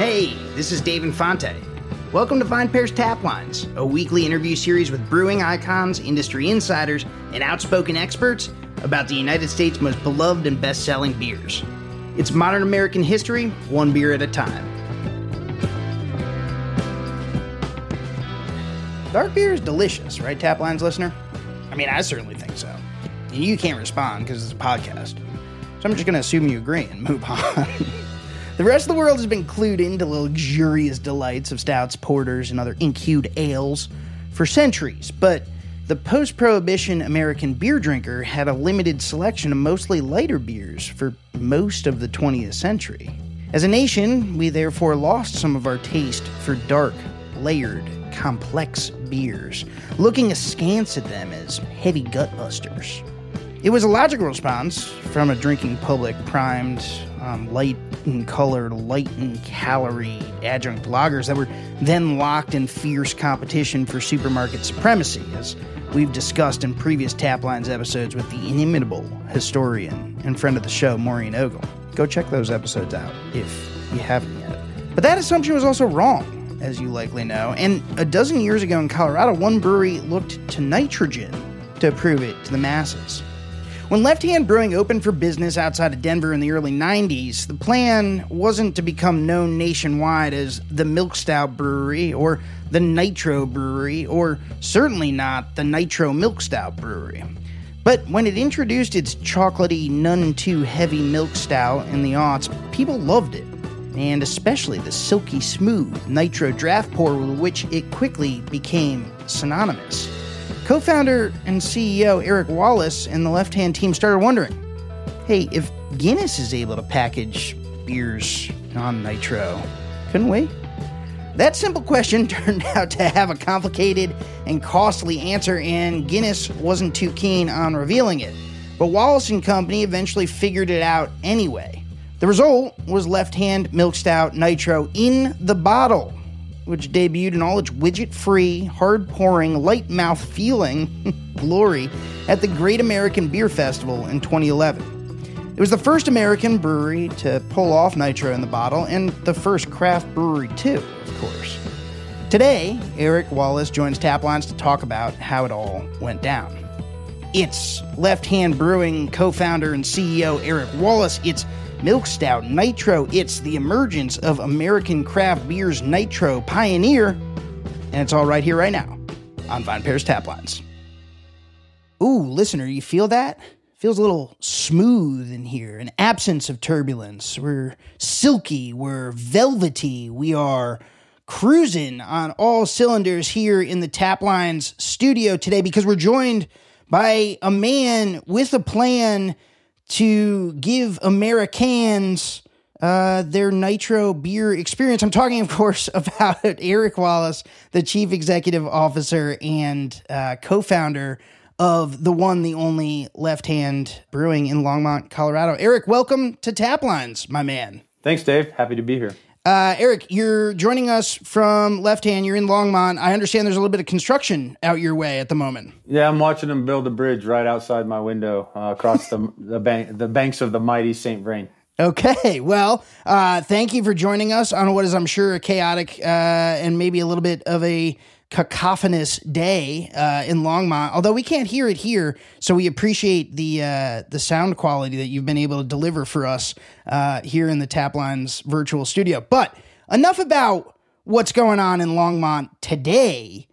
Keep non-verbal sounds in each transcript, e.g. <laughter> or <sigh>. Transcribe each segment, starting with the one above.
Hey, this is Dave Infante. Welcome to VinePair's Tap Lines, a weekly interview series with brewing icons, industry insiders, and outspoken experts about the United States' most beloved and best selling beers. It's modern American history, one beer at a time. Dark beer is delicious, right, Tap Lines listener? I mean, I certainly think so. And you can't respond because it's a podcast. So I'm just going to assume you agree and move <laughs> on. The rest of the world has been clued into the luxurious delights of stouts, porters, and other ink-hued ales for centuries, but the post prohibition American beer drinker had a limited selection of mostly lighter beers for most of the 20th century. As a nation, we therefore lost some of our taste for dark, layered, complex beers, looking askance at them as heavy gutbusters. It was a logical response from a drinking public primed um, light in color, light in calorie adjunct lagers that were then locked in fierce competition for supermarket supremacy, as we've discussed in previous Taplines episodes with the inimitable historian and friend of the show, Maureen Ogle. Go check those episodes out if you haven't yet. But that assumption was also wrong, as you likely know, and a dozen years ago in Colorado, one brewery looked to nitrogen to prove it to the masses. When Left Hand Brewing opened for business outside of Denver in the early 90s, the plan wasn't to become known nationwide as the Milk Stout Brewery or the Nitro Brewery, or certainly not the Nitro Milk Stout Brewery. But when it introduced its chocolatey, none too heavy milk stout in the aughts, people loved it, and especially the silky smooth nitro draft pour with which it quickly became synonymous. Co founder and CEO Eric Wallace and the left hand team started wondering hey, if Guinness is able to package beers on nitro, couldn't we? That simple question <laughs> turned out to have a complicated and costly answer, and Guinness wasn't too keen on revealing it. But Wallace and Company eventually figured it out anyway. The result was left hand milk stout nitro in the bottle which debuted in all its widget free, hard pouring, light mouth feeling <laughs> glory at the Great American Beer Festival in 2011. It was the first American brewery to pull off nitro in the bottle, and the first craft brewery, too, of course. Today, Eric Wallace joins Taplines to talk about how it all went down. It's Left Hand Brewing co founder and CEO Eric Wallace. It's Milk Stout Nitro. It's the emergence of American craft beer's Nitro pioneer, and it's all right here, right now, on VinePair's Taplines. Ooh, listener, you feel that? Feels a little smooth in here, an absence of turbulence. We're silky, we're velvety, we are cruising on all cylinders here in the Taplines studio today because we're joined by a man with a plan to give Americans uh, their nitro beer experience. I'm talking, of course, <laughs> about Eric Wallace, the chief executive officer and uh, co founder of the one, the only left hand brewing in Longmont, Colorado. Eric, welcome to Taplines, my man. Thanks, Dave. Happy to be here. Uh, Eric, you're joining us from Left Hand. You're in Longmont. I understand there's a little bit of construction out your way at the moment. Yeah, I'm watching them build a bridge right outside my window uh, across the <laughs> the, bank, the banks of the mighty St. Vrain. Okay, well, uh, thank you for joining us on what is, I'm sure, a chaotic uh, and maybe a little bit of a cacophonous day uh, in Longmont. Although we can't hear it here, so we appreciate the uh, the sound quality that you've been able to deliver for us uh, here in the Taplines virtual studio. But enough about what's going on in Longmont today.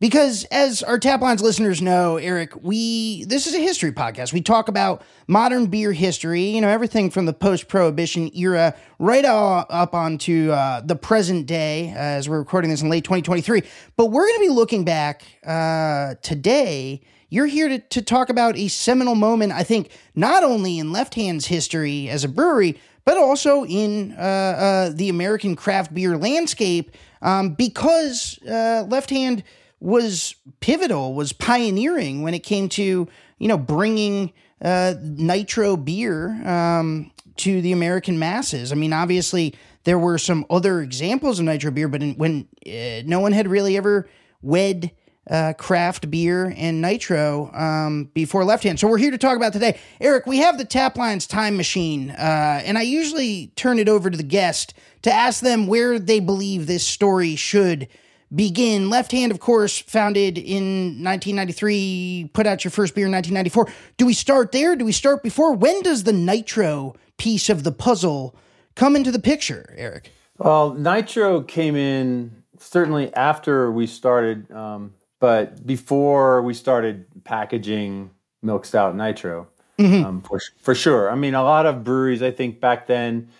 Because as our Taplines listeners know, Eric, we this is a history podcast. We talk about modern beer history, you know, everything from the post-prohibition era right up onto uh, the present day, uh, as we're recording this in late 2023. But we're going to be looking back uh, today. You're here to, to talk about a seminal moment, I think, not only in Left Hand's history as a brewery, but also in uh, uh, the American craft beer landscape, um, because uh, Left Hand – was pivotal, was pioneering when it came to you know bringing uh, nitro beer um, to the American masses. I mean, obviously there were some other examples of nitro beer, but in, when uh, no one had really ever wed uh, craft beer and nitro um, before left hand. So we're here to talk about today. Eric, we have the Tap Lines time machine, uh, and I usually turn it over to the guest to ask them where they believe this story should begin. Left Hand, of course, founded in 1993, put out your first beer in 1994. Do we start there? Do we start before? When does the nitro piece of the puzzle come into the picture, Eric? Well, nitro came in certainly after we started, um, but before we started packaging milk stout nitro. Mm-hmm. Um, for, for sure. I mean, a lot of breweries, I think back then,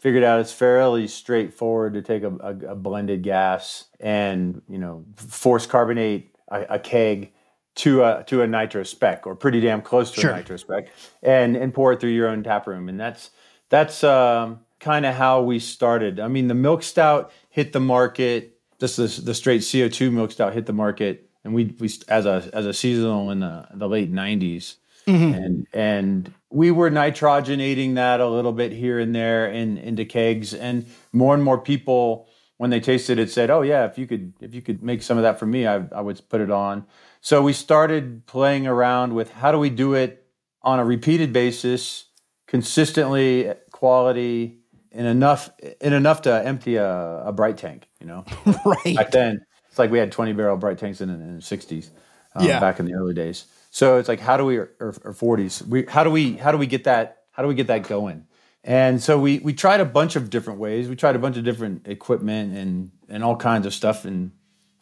figured out it's fairly straightforward to take a, a, a blended gas and you know force carbonate a, a, keg to a to a nitro spec or pretty damn close to sure. a nitro spec and and pour it through your own tap room and that's that's um, kind of how we started. I mean, the milk stout hit the market. Just the, the straight CO two milk stout hit the market, and we we as a as a seasonal in the the late '90s, mm-hmm. and and we were nitrogenating that a little bit here and there in into kegs, and more and more people when they tasted it said, "Oh yeah, if you could if you could make some of that for me, I, I would put it on." So we started playing around with how do we do it on a repeated basis, consistently, quality, and enough in enough to empty a, a bright tank. You know, <laughs> right back then it's like we had twenty barrel bright tanks in, in the sixties, um, yeah. back in the early days. So it's like, how do we, or, or 40s, we, how do we, how do we get that, how do we get that going? And so we, we tried a bunch of different ways. We tried a bunch of different equipment and, and all kinds of stuff and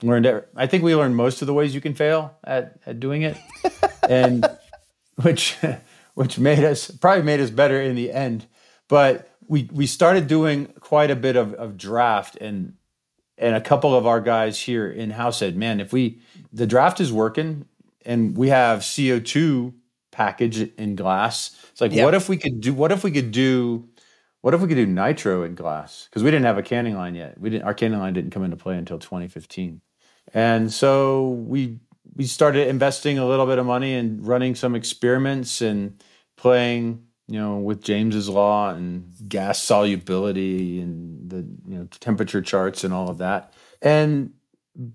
learned, I think we learned most of the ways you can fail at, at doing it. <laughs> and which, which made us, probably made us better in the end. But we, we started doing quite a bit of, of draft and, and a couple of our guys here in house said, man, if we, the draft is working and we have CO2 package in glass. It's like, yep. what if we could do, what if we could do, what if we could do nitro in glass? Because we didn't have a canning line yet. We didn't, our canning line didn't come into play until 2015. And so we, we started investing a little bit of money and running some experiments and playing, you know, with James's law and gas solubility and the, you know, temperature charts and all of that. And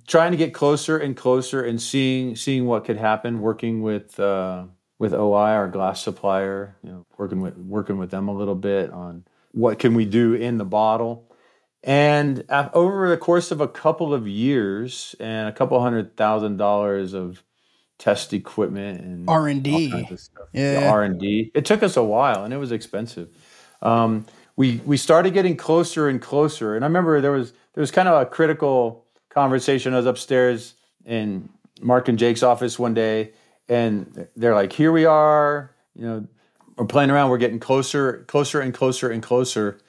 trying to get closer and closer and seeing seeing what could happen. Working with uh, with OI, our glass supplier, you know, working with working with them a little bit on what can we do in the bottle. And over the course of a couple of years and a couple hundred thousand dollars of test equipment and R and D, yeah, R and D. It took us a while, and it was expensive. Um, we we started getting closer and closer, and I remember there was there was kind of a critical conversation. I was upstairs in Mark and Jake's office one day, and they're like, "Here we are, you know, we're playing around. We're getting closer, closer, and closer and closer."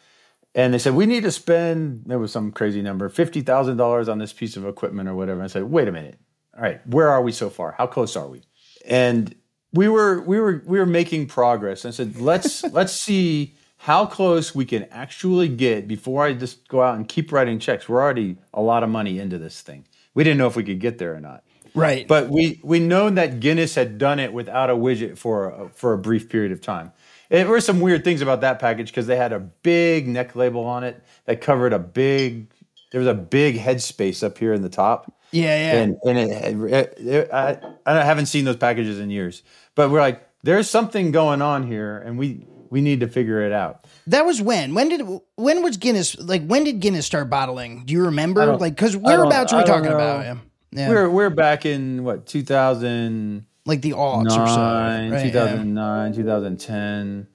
And they said, "We need to spend." There was some crazy number, fifty thousand dollars on this piece of equipment or whatever. And I said, "Wait a minute. All right, where are we so far? How close are we?" And we were we were we were making progress. I said, "Let's <laughs> let's see." How close we can actually get before I just go out and keep writing checks. We're already a lot of money into this thing. We didn't know if we could get there or not. Right. But we we known that Guinness had done it without a widget for a, for a brief period of time. There were some weird things about that package because they had a big neck label on it that covered a big. There was a big headspace up here in the top. Yeah, yeah. And and it, it, it, I I haven't seen those packages in years, but we're like, there's something going on here, and we we need to figure it out. That was when. When did when was Guinness like? When did Guinness start bottling? Do you remember? Like, because whereabouts are we talking know. about? Yeah. yeah. We're we're back in what two thousand like the aughts or something. right? 2009, yeah. 2010.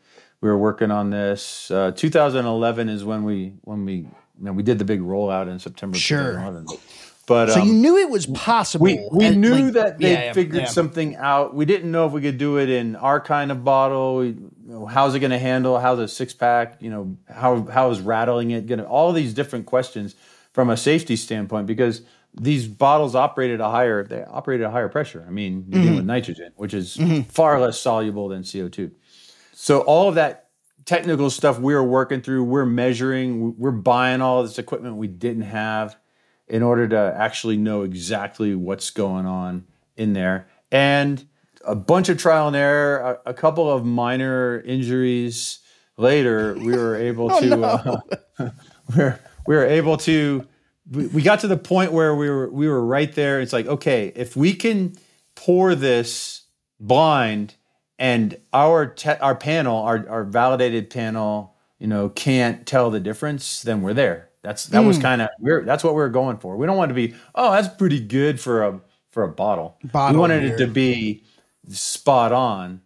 We were working on this. Uh, 2011 is when we when we you know, we did the big rollout in September. Sure. But so um, you knew it was possible. We we and, knew like, that they yeah, figured yeah. something out. We didn't know if we could do it in our kind of bottle. We, you know, how's it going to handle? How's a six pack? You know, how how is rattling it going to? All these different questions from a safety standpoint because these bottles operate at a higher they operate at a higher pressure. I mean, you're mm-hmm. dealing with nitrogen, which is mm-hmm. far less soluble than CO two. So all of that technical stuff we're working through, we're measuring, we're buying all this equipment we didn't have in order to actually know exactly what's going on in there. And a bunch of trial and error, a, a couple of minor injuries later, we were able <laughs> oh, to no. uh, <laughs> we we were able to we, we got to the point where we were we were right there. It's like, okay, if we can pour this blind and our te- our panel, our our validated panel, you know, can't tell the difference, then we're there. That's that mm. was hmm. kind of we're that's what we are going for. We don't want to be, oh, that's pretty good for a for a bottle. bottle we wanted here. it to be spot on,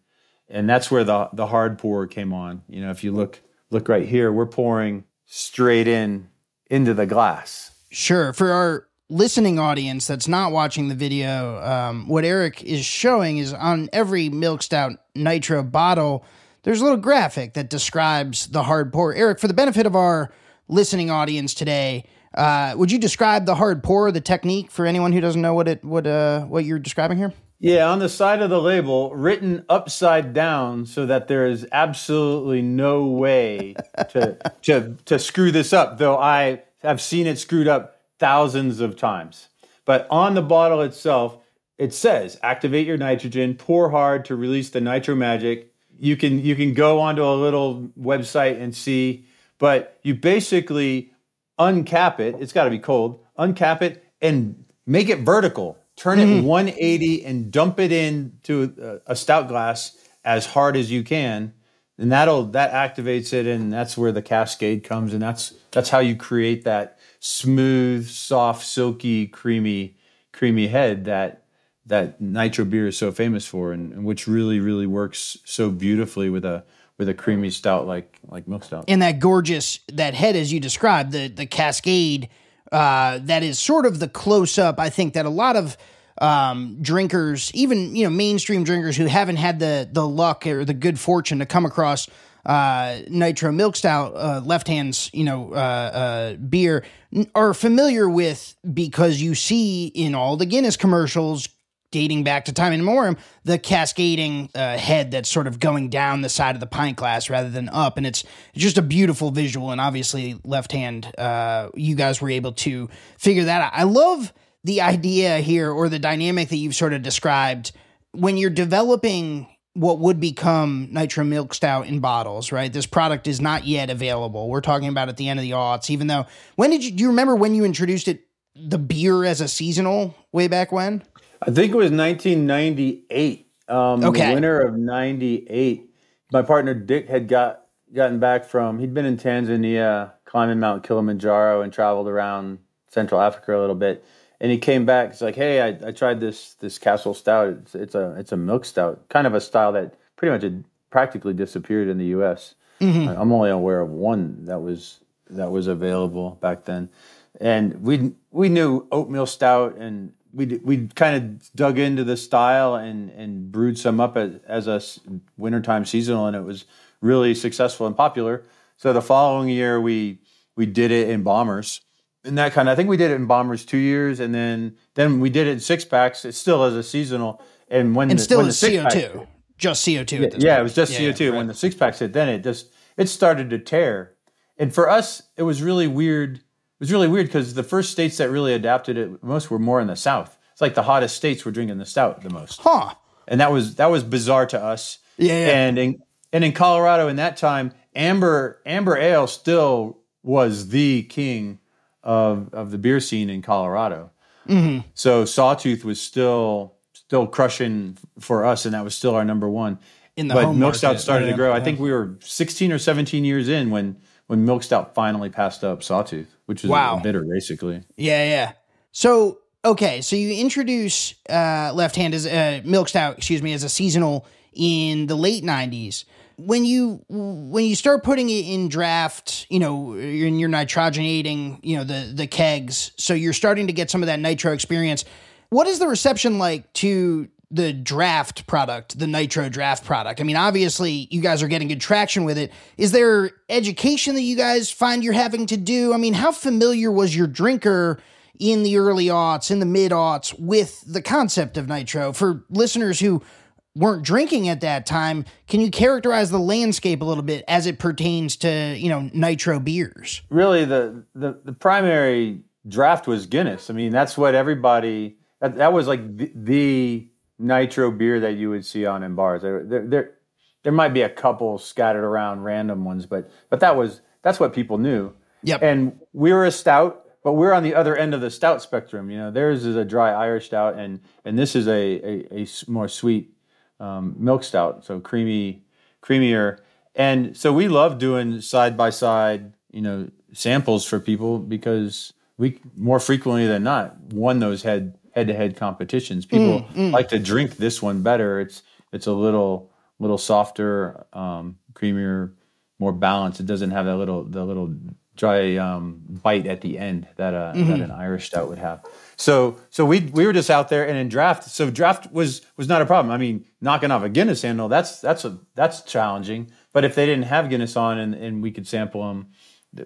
and that's where the the hard pour came on. You know, if you look look right here, we're pouring straight in into the glass. Sure. For our listening audience that's not watching the video, um, what Eric is showing is on every milk stout nitro bottle, there's a little graphic that describes the hard pour. Eric, for the benefit of our listening audience today, uh, would you describe the hard pour, the technique for anyone who doesn't know what it what uh, what you're describing here? Yeah, on the side of the label, written upside down, so that there is absolutely no way to <laughs> to to screw this up. Though I have seen it screwed up thousands of times. But on the bottle itself, it says activate your nitrogen, pour hard to release the nitro magic. You can you can go onto a little website and see, but you basically uncap it. It's got to be cold. Uncap it and make it vertical. Turn mm. it mm-hmm. 180 and dump it into a, a stout glass as hard as you can, and that'll that activates it, and that's where the cascade comes, and that's that's how you create that smooth, soft, silky, creamy, creamy head that that nitro beer is so famous for, and, and which really really works so beautifully with a with a creamy stout like like milk stout. And that gorgeous that head as you described, the the cascade uh, that is sort of the close up. I think that a lot of um, drinkers, even you know mainstream drinkers who haven't had the the luck or the good fortune to come across uh, nitro milk stout, uh, left hands, you know, uh, uh, beer, are familiar with because you see in all the Guinness commercials dating back to time immemorial, the cascading uh, head that's sort of going down the side of the pint glass rather than up, and it's, it's just a beautiful visual. And obviously, left hand, uh, you guys were able to figure that out. I love the idea here or the dynamic that you've sort of described when you're developing what would become nitro milk stout in bottles, right? This product is not yet available. We're talking about at the end of the aughts, even though when did you do you remember when you introduced it the beer as a seasonal way back when? I think it was 1998. Um, okay. winter of 98. My partner Dick had got gotten back from he'd been in Tanzania climbing Mount Kilimanjaro and traveled around Central Africa a little bit and he came back. He's like, "Hey, I, I tried this this Castle Stout. It's, it's, a it's a milk stout, kind of a style that pretty much had practically disappeared in the U.S. Mm-hmm. I'm only aware of one that was that was available back then, and we we knew oatmeal stout, and we we kind of dug into the style and and brewed some up as, as a wintertime seasonal, and it was really successful and popular. So the following year, we we did it in bombers and that kind of. I think we did it in bombers two years, and then then we did it in six packs. It's still as a seasonal, and when and the, still when the CO two, just CO two. Yeah, yeah it was just CO two. Yeah, right. When the six packs hit, then it just it started to tear. And for us, it was really weird. It was really weird because the first states that really adapted it most were more in the south. It's like the hottest states were drinking the stout the most. Huh. And that was that was bizarre to us. Yeah. yeah. And in and in Colorado in that time, amber amber ale still was the king of of the beer scene in Colorado. Mm-hmm. So Sawtooth was still still crushing for us, and that was still our number one. In the but Milk market, Stout started yeah, to grow. Yeah. I think we were 16 or 17 years in when when Milk Stout finally passed up Sawtooth, which is wow. bitter, basically. Yeah, yeah. So okay, so you introduce uh, Left Hand as uh, Milk Stout, excuse me, as a seasonal in the late 90s when you when you start putting it in draft, you know, and you're nitrogenating, you know, the the kegs, so you're starting to get some of that nitro experience. What is the reception like to the draft product, the nitro draft product? I mean, obviously, you guys are getting good traction with it. Is there education that you guys find you're having to do? I mean, how familiar was your drinker in the early aughts, in the mid aughts, with the concept of nitro? For listeners who weren't drinking at that time. Can you characterize the landscape a little bit as it pertains to you know nitro beers? Really, the the, the primary draft was Guinness. I mean, that's what everybody that, that was like the, the, nitro beer that you would see on in bars. There, there, there, there might be a couple scattered around random ones, but but that was that's what people knew. Yep. And we were a stout, but we're on the other end of the stout spectrum. You know, theirs is a dry Irish stout, and and this is a a, a more sweet um, milk stout, so creamy, creamier. And so we love doing side by side, you know, samples for people because we more frequently than not won those head head to head competitions. People mm, mm. like to drink this one better. It's it's a little little softer, um, creamier, more balanced. It doesn't have that little the little dry um, bite at the end that uh, mm-hmm. that an Irish stout would have. So so we we were just out there and in draft. So draft was was not a problem. I mean, knocking off a Guinness handle that's that's a that's challenging. But if they didn't have Guinness on and, and we could sample them,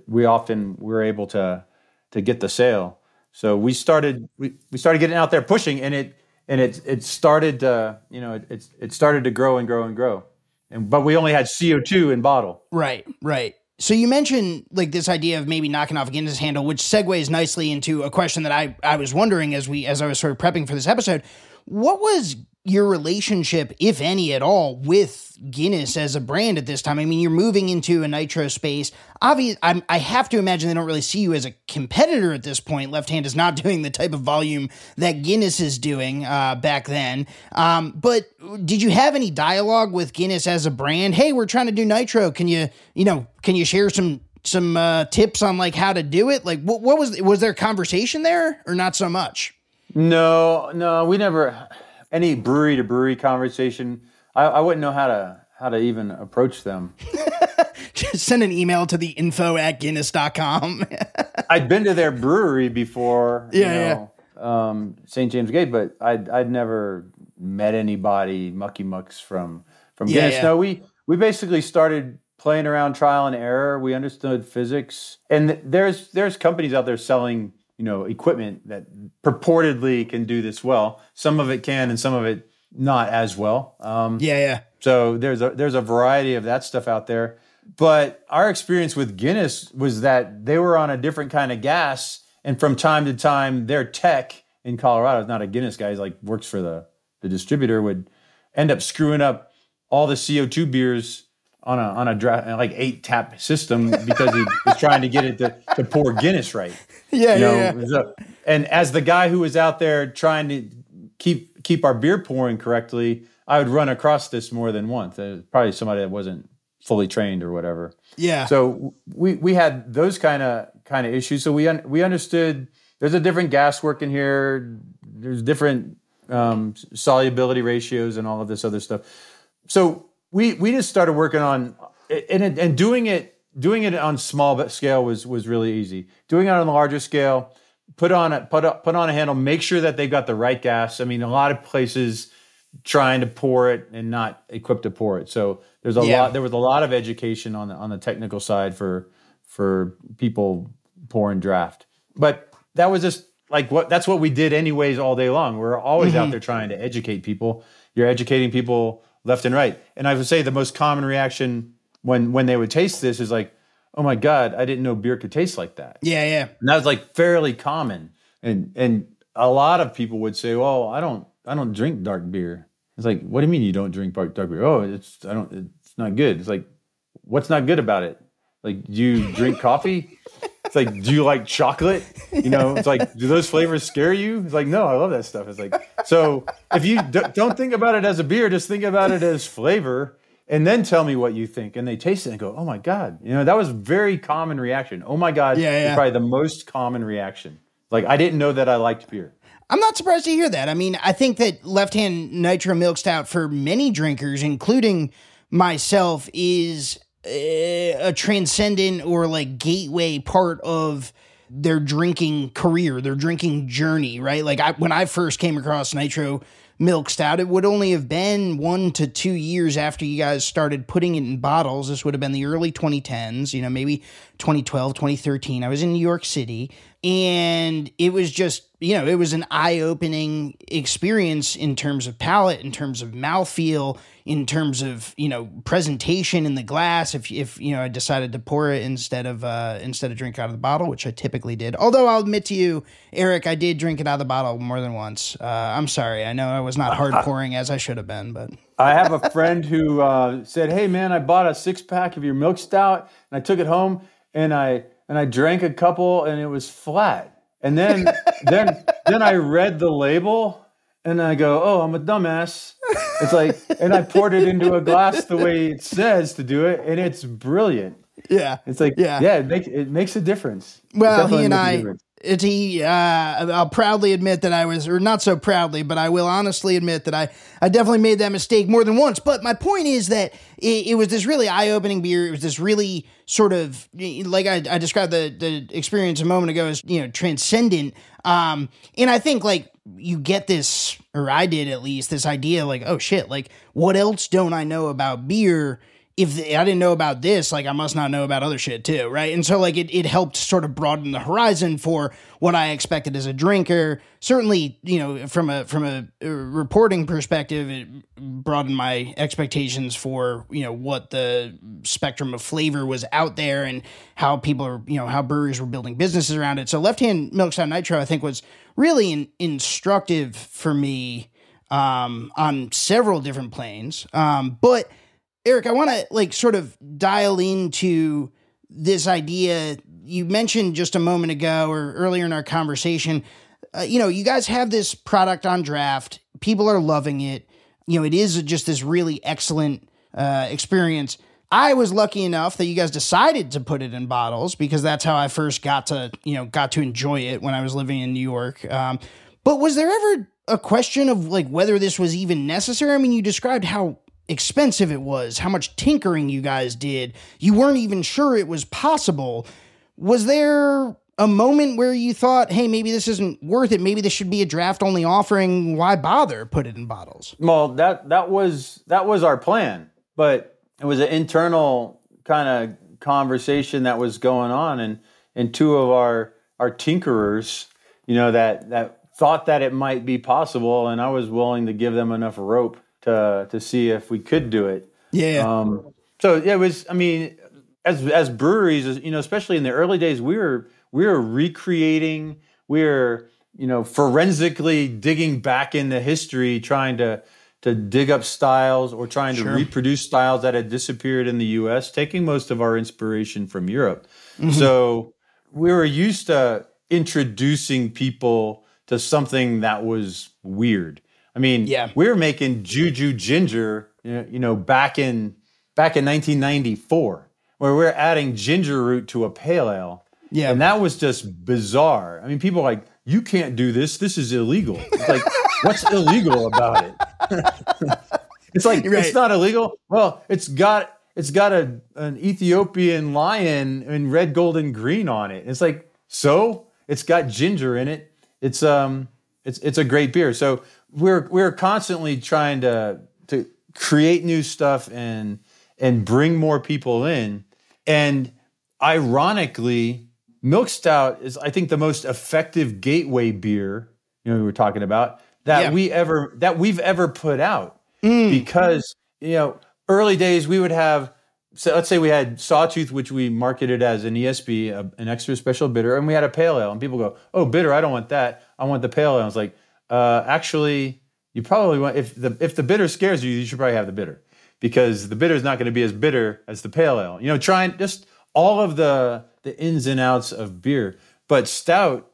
we often were able to to get the sale. So we started we, we started getting out there pushing and it and it it started uh, you know it, it it started to grow and grow and grow. And but we only had CO2 in bottle. Right, right. So you mentioned like this idea of maybe knocking off a Guinness handle, which segues nicely into a question that I I was wondering as we as I was sort of prepping for this episode. What was your relationship, if any at all, with Guinness as a brand at this time? I mean, you're moving into a nitro space. Obviously, i have to imagine they don't really see you as a competitor at this point. Left Hand is not <laughs> doing the type of volume that Guinness is doing uh, back then. Um, but did you have any dialogue with Guinness as a brand? Hey, we're trying to do nitro. Can you, you know, can you share some some uh, tips on like how to do it? Like, what, what was was there conversation there, or not so much? No, no, we never any brewery to brewery conversation, I, I wouldn't know how to how to even approach them. <laughs> Just send an email to the info at guinness.com. <laughs> I'd been to their brewery before, yeah, you know, yeah. Um, St. James Gate, but I'd, I'd never met anybody mucky mucks from, from Guinness. Yeah, yeah. No, we, we basically started playing around trial and error. We understood physics and there's, there's companies out there selling you know equipment that purportedly can do this well. Some of it can, and some of it not as well. Um, yeah, yeah. So there's a there's a variety of that stuff out there. But our experience with Guinness was that they were on a different kind of gas, and from time to time, their tech in Colorado is not a Guinness guy. He's like works for the the distributor would end up screwing up all the CO2 beers on a on a like eight tap system because he was trying to get it to, to pour Guinness right. Yeah, you know? yeah. So, and as the guy who was out there trying to keep keep our beer pouring correctly, I would run across this more than once. Uh, probably somebody that wasn't fully trained or whatever. Yeah. So we we had those kind of kind of issues. So we un- we understood there's a different gas working here. There's different um, solubility ratios and all of this other stuff. So we we just started working on and and doing it doing it on small scale was was really easy. Doing it on a larger scale, put on a put up, put on a handle, make sure that they've got the right gas. I mean, a lot of places trying to pour it and not equipped to pour it. So there's a yeah. lot there was a lot of education on the on the technical side for for people pouring draft. But that was just like what that's what we did anyways all day long. We're always mm-hmm. out there trying to educate people. You're educating people left and right. And I would say the most common reaction when when they would taste this is like, "Oh my god, I didn't know beer could taste like that." Yeah, yeah. And that was like fairly common. And and a lot of people would say, "Well, I don't I don't drink dark beer." It's like, "What do you mean you don't drink dark, dark beer?" "Oh, it's I don't it's not good." It's like, "What's not good about it?" Like, do you drink coffee? It's like, do you like chocolate? You know, it's like, do those flavors scare you? It's like, no, I love that stuff. It's like, so if you d- don't think about it as a beer, just think about it as flavor and then tell me what you think. And they taste it and go, oh my God. You know, that was very common reaction. Oh my God. Yeah, yeah. probably the most common reaction. Like, I didn't know that I liked beer. I'm not surprised to hear that. I mean, I think that left hand nitro milk stout for many drinkers, including myself, is Uh, a transcendent or like gateway part of their drinking career, their drinking journey, right? Like I, when I first came across Nitro Milk Stout, it would only have been one to two years after you guys started putting it in bottles. This would have been the early 2010s, you know, maybe 2012, 2013. I was in New York City and it was just you know it was an eye-opening experience in terms of palate in terms of mouthfeel in terms of you know presentation in the glass if if you know I decided to pour it instead of uh, instead of drink out of the bottle which I typically did. Although I'll admit to you Eric I did drink it out of the bottle more than once. Uh, I'm sorry. I know I was not hard <laughs> pouring as I should have been but. I have a friend who uh, said hey man I bought a six pack of your milk stout and I took it home and I and I drank a couple and it was flat. And then <laughs> then then I read the label and I go, "Oh, I'm a dumbass." It's like and I poured it into a glass the way it says to do it and it's brilliant. Yeah. It's like yeah, yeah it makes it makes a difference. Well, he and I he, uh, I'll proudly admit that I was, or not so proudly, but I will honestly admit that I, I definitely made that mistake more than once. But my point is that it, it was this really eye opening beer. It was this really sort of, like I, I described the, the experience a moment ago as, you know, transcendent. Um, and I think like you get this, or I did at least, this idea like, oh shit, like what else don't I know about beer? If I didn't know about this, like I must not know about other shit too, right? And so like it, it helped sort of broaden the horizon for what I expected as a drinker. Certainly, you know, from a from a, a reporting perspective, it broadened my expectations for you know what the spectrum of flavor was out there and how people are you know how breweries were building businesses around it. So Left Hand Milk Stout Nitro, I think, was really in, instructive for me um, on several different planes, um, but Eric, I want to like sort of dial into this idea you mentioned just a moment ago or earlier in our conversation. Uh, you know, you guys have this product on draft. People are loving it. You know, it is just this really excellent uh, experience. I was lucky enough that you guys decided to put it in bottles because that's how I first got to, you know, got to enjoy it when I was living in New York. Um, but was there ever a question of like whether this was even necessary? I mean, you described how expensive it was, how much tinkering you guys did. You weren't even sure it was possible. Was there a moment where you thought, hey, maybe this isn't worth it. Maybe this should be a draft only offering. Why bother? Put it in bottles. Well, that that was that was our plan, but it was an internal kind of conversation that was going on, and and two of our our tinkerers, you know, that that thought that it might be possible, and I was willing to give them enough rope to to see if we could do it. Yeah. Um, so yeah, it was. I mean, as as breweries, you know, especially in the early days, we were we were recreating, we were you know forensically digging back into history, trying to to dig up styles or trying to reproduce styles that had disappeared in the U.S., taking most of our inspiration from Europe. Mm-hmm. So we were used to introducing people to something that was weird I mean, yeah. we were making Juju Ginger, you know, back in back in 1994, where we are adding ginger root to a pale ale. Yeah, and that was just bizarre. I mean, people like, you can't do this. This is illegal. It's like, <laughs> what's illegal about it? <laughs> it's like right. it's not illegal. Well, it's got it's got a an Ethiopian lion in red, gold, and green on it. It's like so. It's got ginger in it. It's um, it's it's a great beer. So we're we're constantly trying to to create new stuff and and bring more people in. And ironically, milk stout is I think the most effective gateway beer, you know, we were talking about that yeah. we ever that we've ever put out. Mm. Because, you know, early days we would have so let's say we had Sawtooth, which we marketed as an ESB, a, an extra special bitter, and we had a pale ale, and people go, "Oh, bitter! I don't want that. I want the pale ale." I was like, uh, actually, you probably want if the if the bitter scares you, you should probably have the bitter because the bitter is not going to be as bitter as the pale ale. You know, trying just all of the the ins and outs of beer. But stout,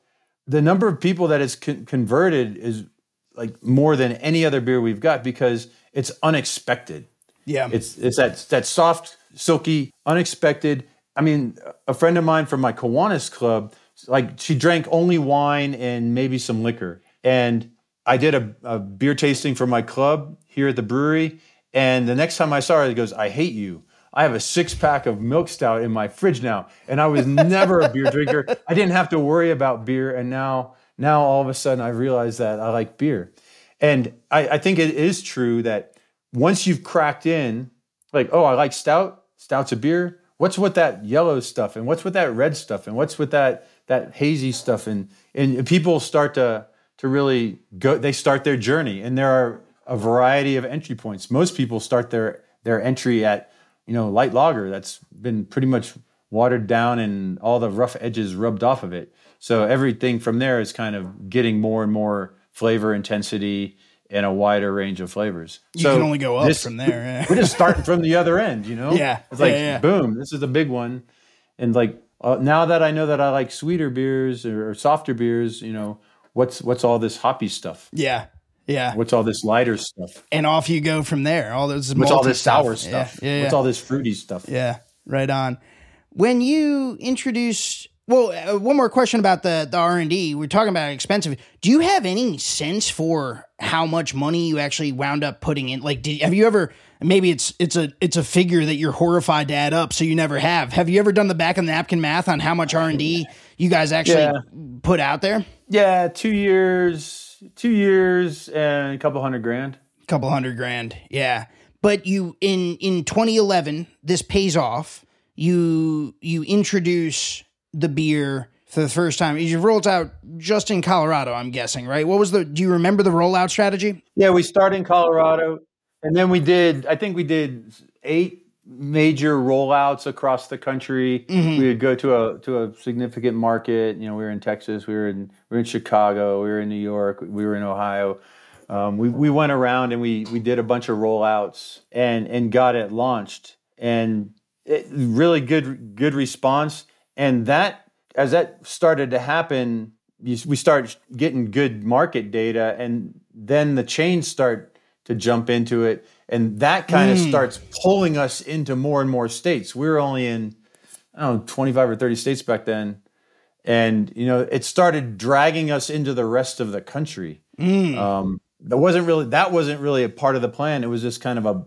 the number of people that it's con- converted is like more than any other beer we've got because it's unexpected. Yeah, it's it's that that soft, silky, unexpected. I mean, a friend of mine from my Kiwanis club, like she drank only wine and maybe some liquor and I did a, a, beer tasting for my club here at the brewery. And the next time I saw her, he goes, I hate you. I have a six pack of milk stout in my fridge now. And I was never a beer drinker. I didn't have to worry about beer. And now, now all of a sudden I realize that I like beer. And I, I think it is true that once you've cracked in, like, oh, I like stout, stout's a beer. What's with that yellow stuff? And what's with that red stuff? And what's with that that hazy stuff? And and people start to to really go they start their journey and there are a variety of entry points most people start their their entry at you know light lager that's been pretty much watered down and all the rough edges rubbed off of it so everything from there is kind of getting more and more flavor intensity and a wider range of flavors. You so can only go up this, from there. Yeah. <laughs> we're just starting from the other end, you know? Yeah. It's like, yeah, yeah. boom, this is the big one. And like uh, now that I know that I like sweeter beers or, or softer beers, you know, what's what's all this hoppy stuff? Yeah. Yeah. What's all this lighter stuff? And off you go from there. All those What's all this stuff. sour stuff? Yeah, yeah, What's yeah. all this fruity stuff? Yeah, right on. When you introduce, well, uh, one more question about the the R and D. We're talking about expensive. Do you have any sense for how much money you actually wound up putting in? Like, did, have you ever? Maybe it's it's a it's a figure that you're horrified to add up, so you never have. Have you ever done the back of the napkin math on how much R and D you guys actually Yeah. put out there? Yeah, two years, two years, and a couple hundred grand. A couple hundred grand yeah but you in in 2011 this pays off you you introduce the beer for the first time you rolled out just in colorado i'm guessing right what was the do you remember the rollout strategy Yeah, we started in Colorado, and then we did. I think we did eight major rollouts across the country. We would go to a to a significant market. You know, we were in Texas, we were in we were in Chicago, we were in New York, we were in Ohio. Um, we we went around and we we did a bunch of rollouts and and got it launched and it, really good good response. And that as that started to happen, you, we start getting good market data, and then the chains start to jump into it, and that kind of starts pulling us into more and more states. We were only in I don't know twenty five or thirty states back then, and you know it started dragging us into the rest of the country. Um, that wasn't really that wasn't really a part of the plan. It was just kind of a,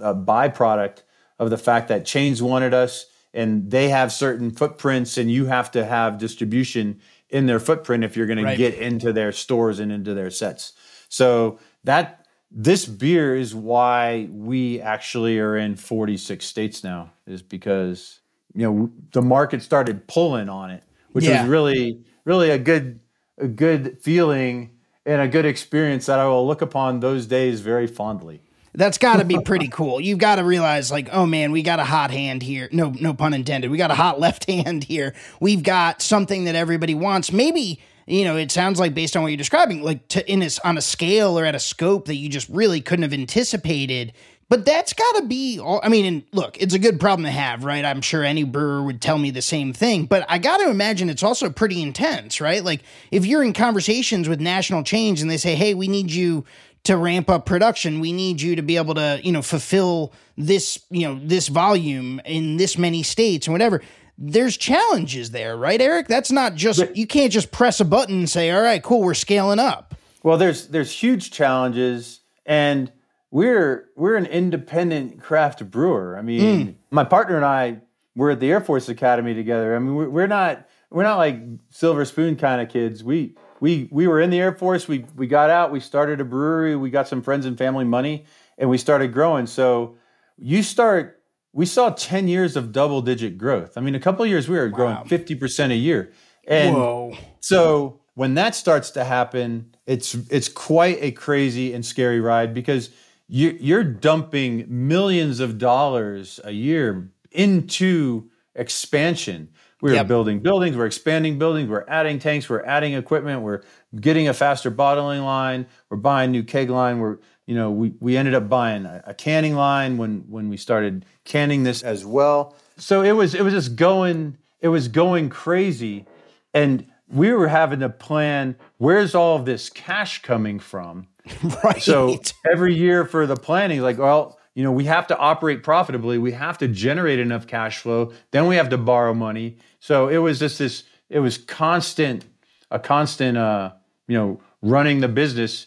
a byproduct of the fact that chains wanted us, and they have certain footprints, and you have to have distribution in their footprint if you're going Right. to get into their stores and into their sets. So that this beer is why we actually are in 46 states now, is because you know the market started pulling on it, which Yeah. was really really a good a good feeling and a good experience that I will look upon those days very fondly. that's got to be pretty <laughs> cool. You've got to realize like oh man we got a hot hand here. No no pun intended. We got a hot left <laughs> hand here. We've got something that everybody wants. Maybe you know it sounds like based on what you're describing like to in this on a scale or at a scope that you just really couldn't have anticipated. But that's got to be all i mean and look it's a good problem to have right? I'm sure any brewer would tell me the same thing. But i got to imagine it's also pretty intense right? Like if you're in conversations with national Change and they say hey we need you to ramp up production. We need you to be able to you know fulfill this you know this volume in this many states and whatever there's challenges there right eric that's not just you can't just press a button and say all right cool we're scaling up Well, there's there's huge challenges, and we're we're an independent craft brewer. I mean, hmm. my partner and I were at the Air Force Academy together. I mean, we're, we're not we're not like silver spoon kind of kids. We we we were in the Air Force. We we got out. We started a brewery. We got some friends and family money, and we started growing. So you start. We saw ten years of double digit growth. I mean, a couple of years we were growing fifty percent a year, and whoa so when that starts to happen, it's it's quite a crazy and scary ride because you, you're dumping millions of dollars a year into expansion. We're Yep. building buildings, we're expanding buildings, we're adding tanks, we're adding equipment, we're getting a faster bottling line, we're buying new keg line, we're you know we, we ended up buying a, a canning line when when we started canning this as well. So it was it was just going it was going crazy. And we were having to plan where's all of this cash coming from? <laughs> Right. So every year for the planning like well you know we have to operate profitably. We have to generate enough cash flow. Then we have to borrow money. So it was just this it was constant a constant uh you know running the business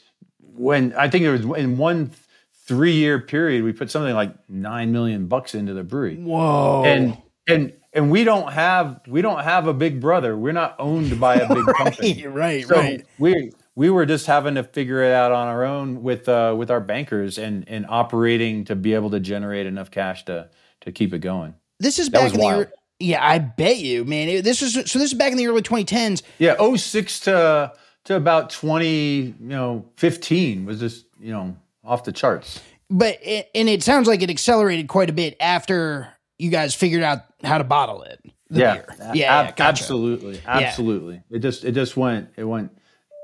when i think it was in one three year period we put something like nine million bucks into the brewery whoa and and and we don't have we don't have a big brother. We're not owned by a big <laughs> company. right right So right we we were just having to figure it out on our own with uh, with our bankers and and operating to be able to generate enough cash to to keep it going. this is That back was in the wild. yeah i bet you man It- this is so this is back in the early 2010s Yeah, 06 to to about 20, you know, 15 was just, you know, off the charts. but it, and it sounds like it accelerated quite a bit after you guys figured out how to bottle it. The yeah, beer. yeah, ab- yeah, gotcha. absolutely, absolutely. It just it just went it went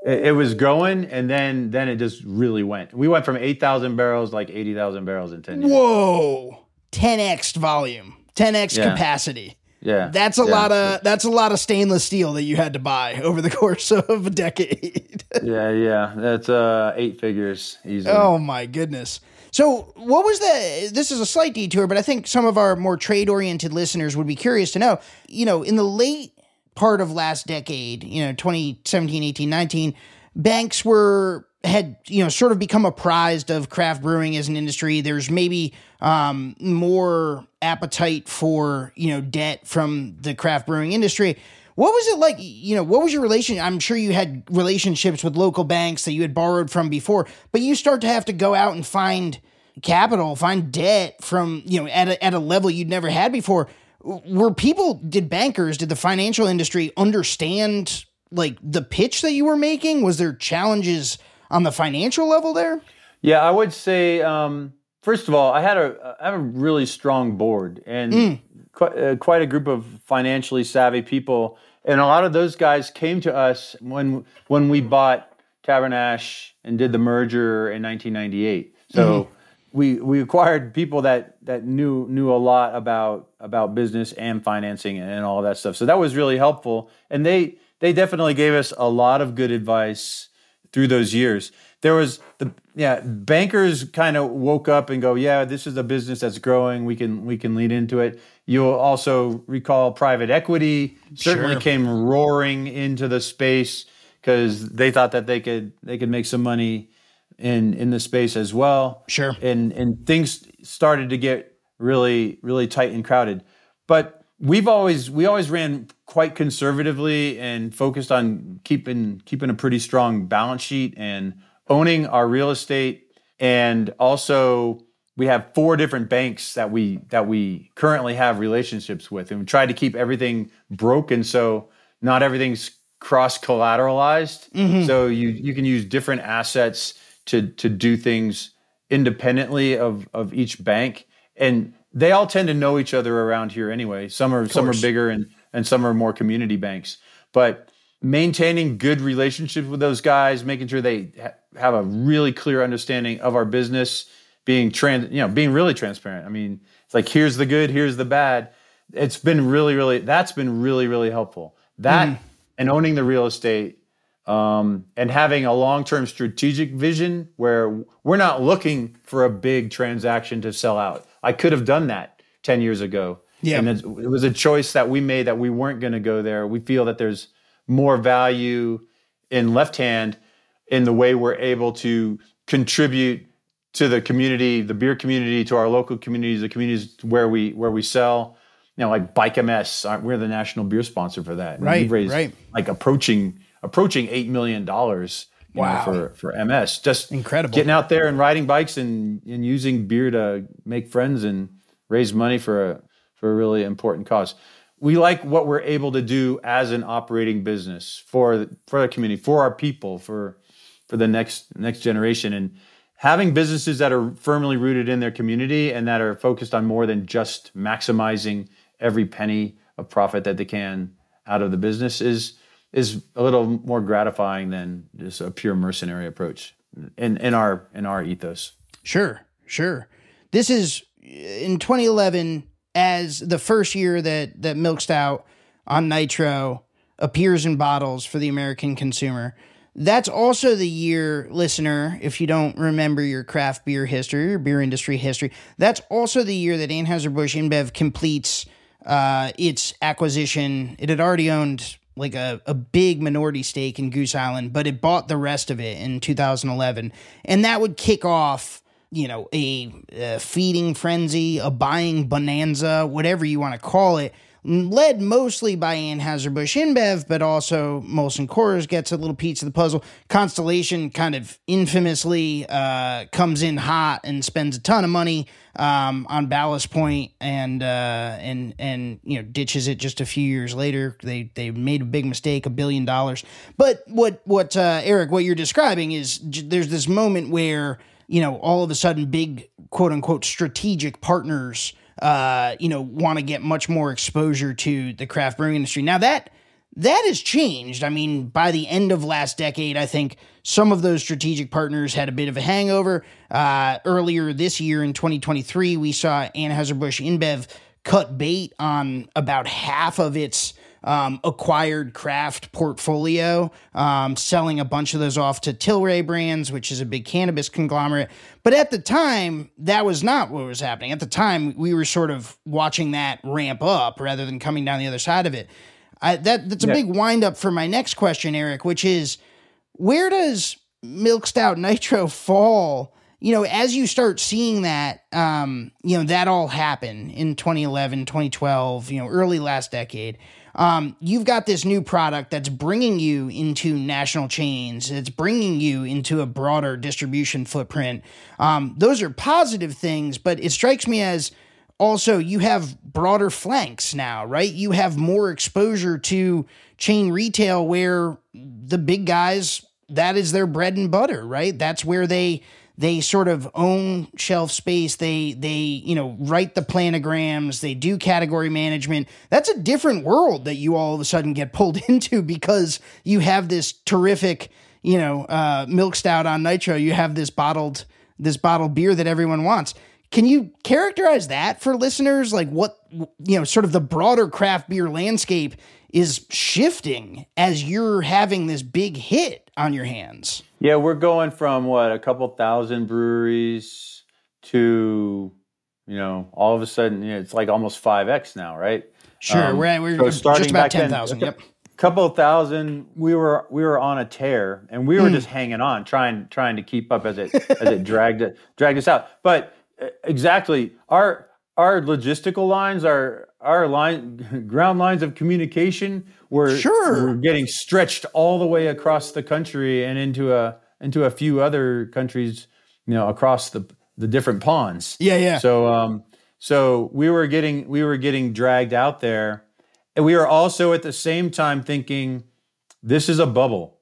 it, it was going and then then it just really went. We went from eight thousand barrels like eighty thousand barrels in ten years. Whoa, 10x volume, 10x Yeah. capacity. Yeah. That's a yeah. lot of that's a lot of stainless steel that you had to buy <laughs> over the course of a decade. <laughs> yeah, yeah. That's uh eight figures easily. Oh my goodness. So, what was the? This is a slight detour, but I think some of our more trade oriented listeners would be curious to know. You know, in the late part of last decade, you know, 2017, 18, 19, banks were had you know sort of become apprised of craft brewing as an industry. There's maybe um, more appetite for you know debt from the craft brewing industry. What was it like? You know, what was your relation? I'm sure you had relationships with local banks that you had borrowed from before, but you start to have to go out and find capital, find debt from you know at a, at a level you'd never had before. Were people? Did bankers? Did the financial industry understand like the pitch that you were making? Was there challenges on the financial level there? Yeah, I would say um, first of all, I had a I have a really strong board and mm. quite, uh, quite a group of financially savvy people, and a lot of those guys came to us when when we bought Tabernash and did the merger in 1998. So. Mm-hmm. We, we acquired people that, that knew knew a lot about about business and financing and all that stuff. So that was really helpful. And they they definitely gave us a lot of good advice through those years. There was the yeah bankers kind of woke up and go yeah this is a business that's growing we can we can lead into it. You'll also recall private equity certainly sure. came roaring into the space because they thought that they could they could make some money in in the space as well. Sure. And and things started to get really really tight and crowded. But we've always we always ran quite conservatively and focused on keeping keeping a pretty strong balance sheet and owning our real estate. And also we have four different banks that we that we currently have relationships with and we try to keep everything broken so not everything's cross collateralized mm-hmm. so you you can use different assets to to do things independently of of each bank. And they all tend to know each other around here anyway. Some are some are bigger and and some are more community banks. But maintaining good relationships with those guys, making sure they ha- have a really clear understanding of our business, being trans, you know, being really transparent. I mean, it's like here's the good, here's the bad. It's been really, really that's been really, really helpful. That mm. and owning the real estate um, and having a long-term strategic vision where we're not looking for a big transaction to sell out. I could have done that 10 years ago yeah. And it was a choice that we made that we weren't going to go there. We feel that there's more value in left hand in the way we're able to contribute to the community, the beer community, to our local communities, the communities where we where we sell. You know, like Bike MS, uh, we're the national beer sponsor for that. Right, we've raised right. like approaching approaching eight million dollars. Wow. Know, for for MS, just incredible. Getting out there and riding bikes and and using beer to make friends and raise money for a for a really important cause. We like what we're able to do as an operating business for for the community, for our people, for for the next next generation, and having businesses that are firmly rooted in their community and that are focused on more than just maximizing every penny of profit that they can out of the business is is a little more gratifying than just a pure mercenary approach in in our in our ethos. Sure, sure. This is in 2011 as the first year that that milk stout on nitro appears in bottles for the American consumer. That's also the year, listener, if you don't remember your craft beer history, your beer industry history, that's also the year that Anheuser-Busch InBev completes uh, its acquisition. It had already owned like a, a big minority stake in Goose Island, but it bought the rest of it in 2011. And that would kick off you know, a, a feeding frenzy, a buying bonanza, whatever you want to call it, led mostly by Anheuser-Busch InBev, but also Molson Coors gets a little piece of the puzzle. Constellation kind of infamously uh, comes in hot and spends a ton of money um, on Ballast Point and uh, and and you know ditches it just a few years later. They they made a big mistake, a billion dollars. But what what uh, Eric, what you're describing is j- there's this moment where you know, all of a sudden big quote unquote strategic partners, uh, you know, want to get much more exposure to the craft brewing industry. Now that that has changed. I mean, by the end of last decade, I think some of those strategic partners had a bit of a hangover. Uh, earlier this year in 2023, we saw Anheuser-Busch InBev cut bait on about half of its um, acquired craft portfolio, um, selling a bunch of those off to Tilray Brands, which is a big cannabis conglomerate. But at the time, that was not what was happening. At the time, we were sort of watching that ramp up rather than coming down the other side of it. I, that that's a yeah. big windup for my next question, Eric, which is where does Milk Stout Nitro fall? You know, as you start seeing that, um, you know, that all happen in 2011, 2012, you know, early last decade um, you've got this new product that's bringing you into national chains. It's bringing you into a broader distribution footprint. Um, those are positive things, but it strikes me as also you have broader flanks now, right? You have more exposure to chain retail where the big guys that is their bread and butter, right? That's where they they sort of own shelf space. They they you know write the planograms. They do category management. That's a different world that you all of a sudden get pulled <laughs> into because you have this terrific you know uh, milk stout on nitro. You have this bottled this bottled beer that everyone wants. Can you characterize that for listeners? Like what you know sort of the broader craft beer landscape is shifting as you're having this big hit on your hands yeah, we're going from what a couple thousand breweries to you know all of a sudden you know, it's like almost five x now, right? Sure, um, we're, we're so starting just about ten thousand. Yep, couple thousand. We were we were on a tear, and we were mm. just hanging on, trying trying to keep up as it as it <laughs> dragged it dragged us out. But uh, exactly our our logistical lines, our our line <laughs> ground lines of communication were sure. were getting stretched all the way across the country and into a into a few other countries, you know, across the the different ponds. Yeah, yeah. So um so we were getting we were getting dragged out there and we were also at the same time thinking this is a bubble.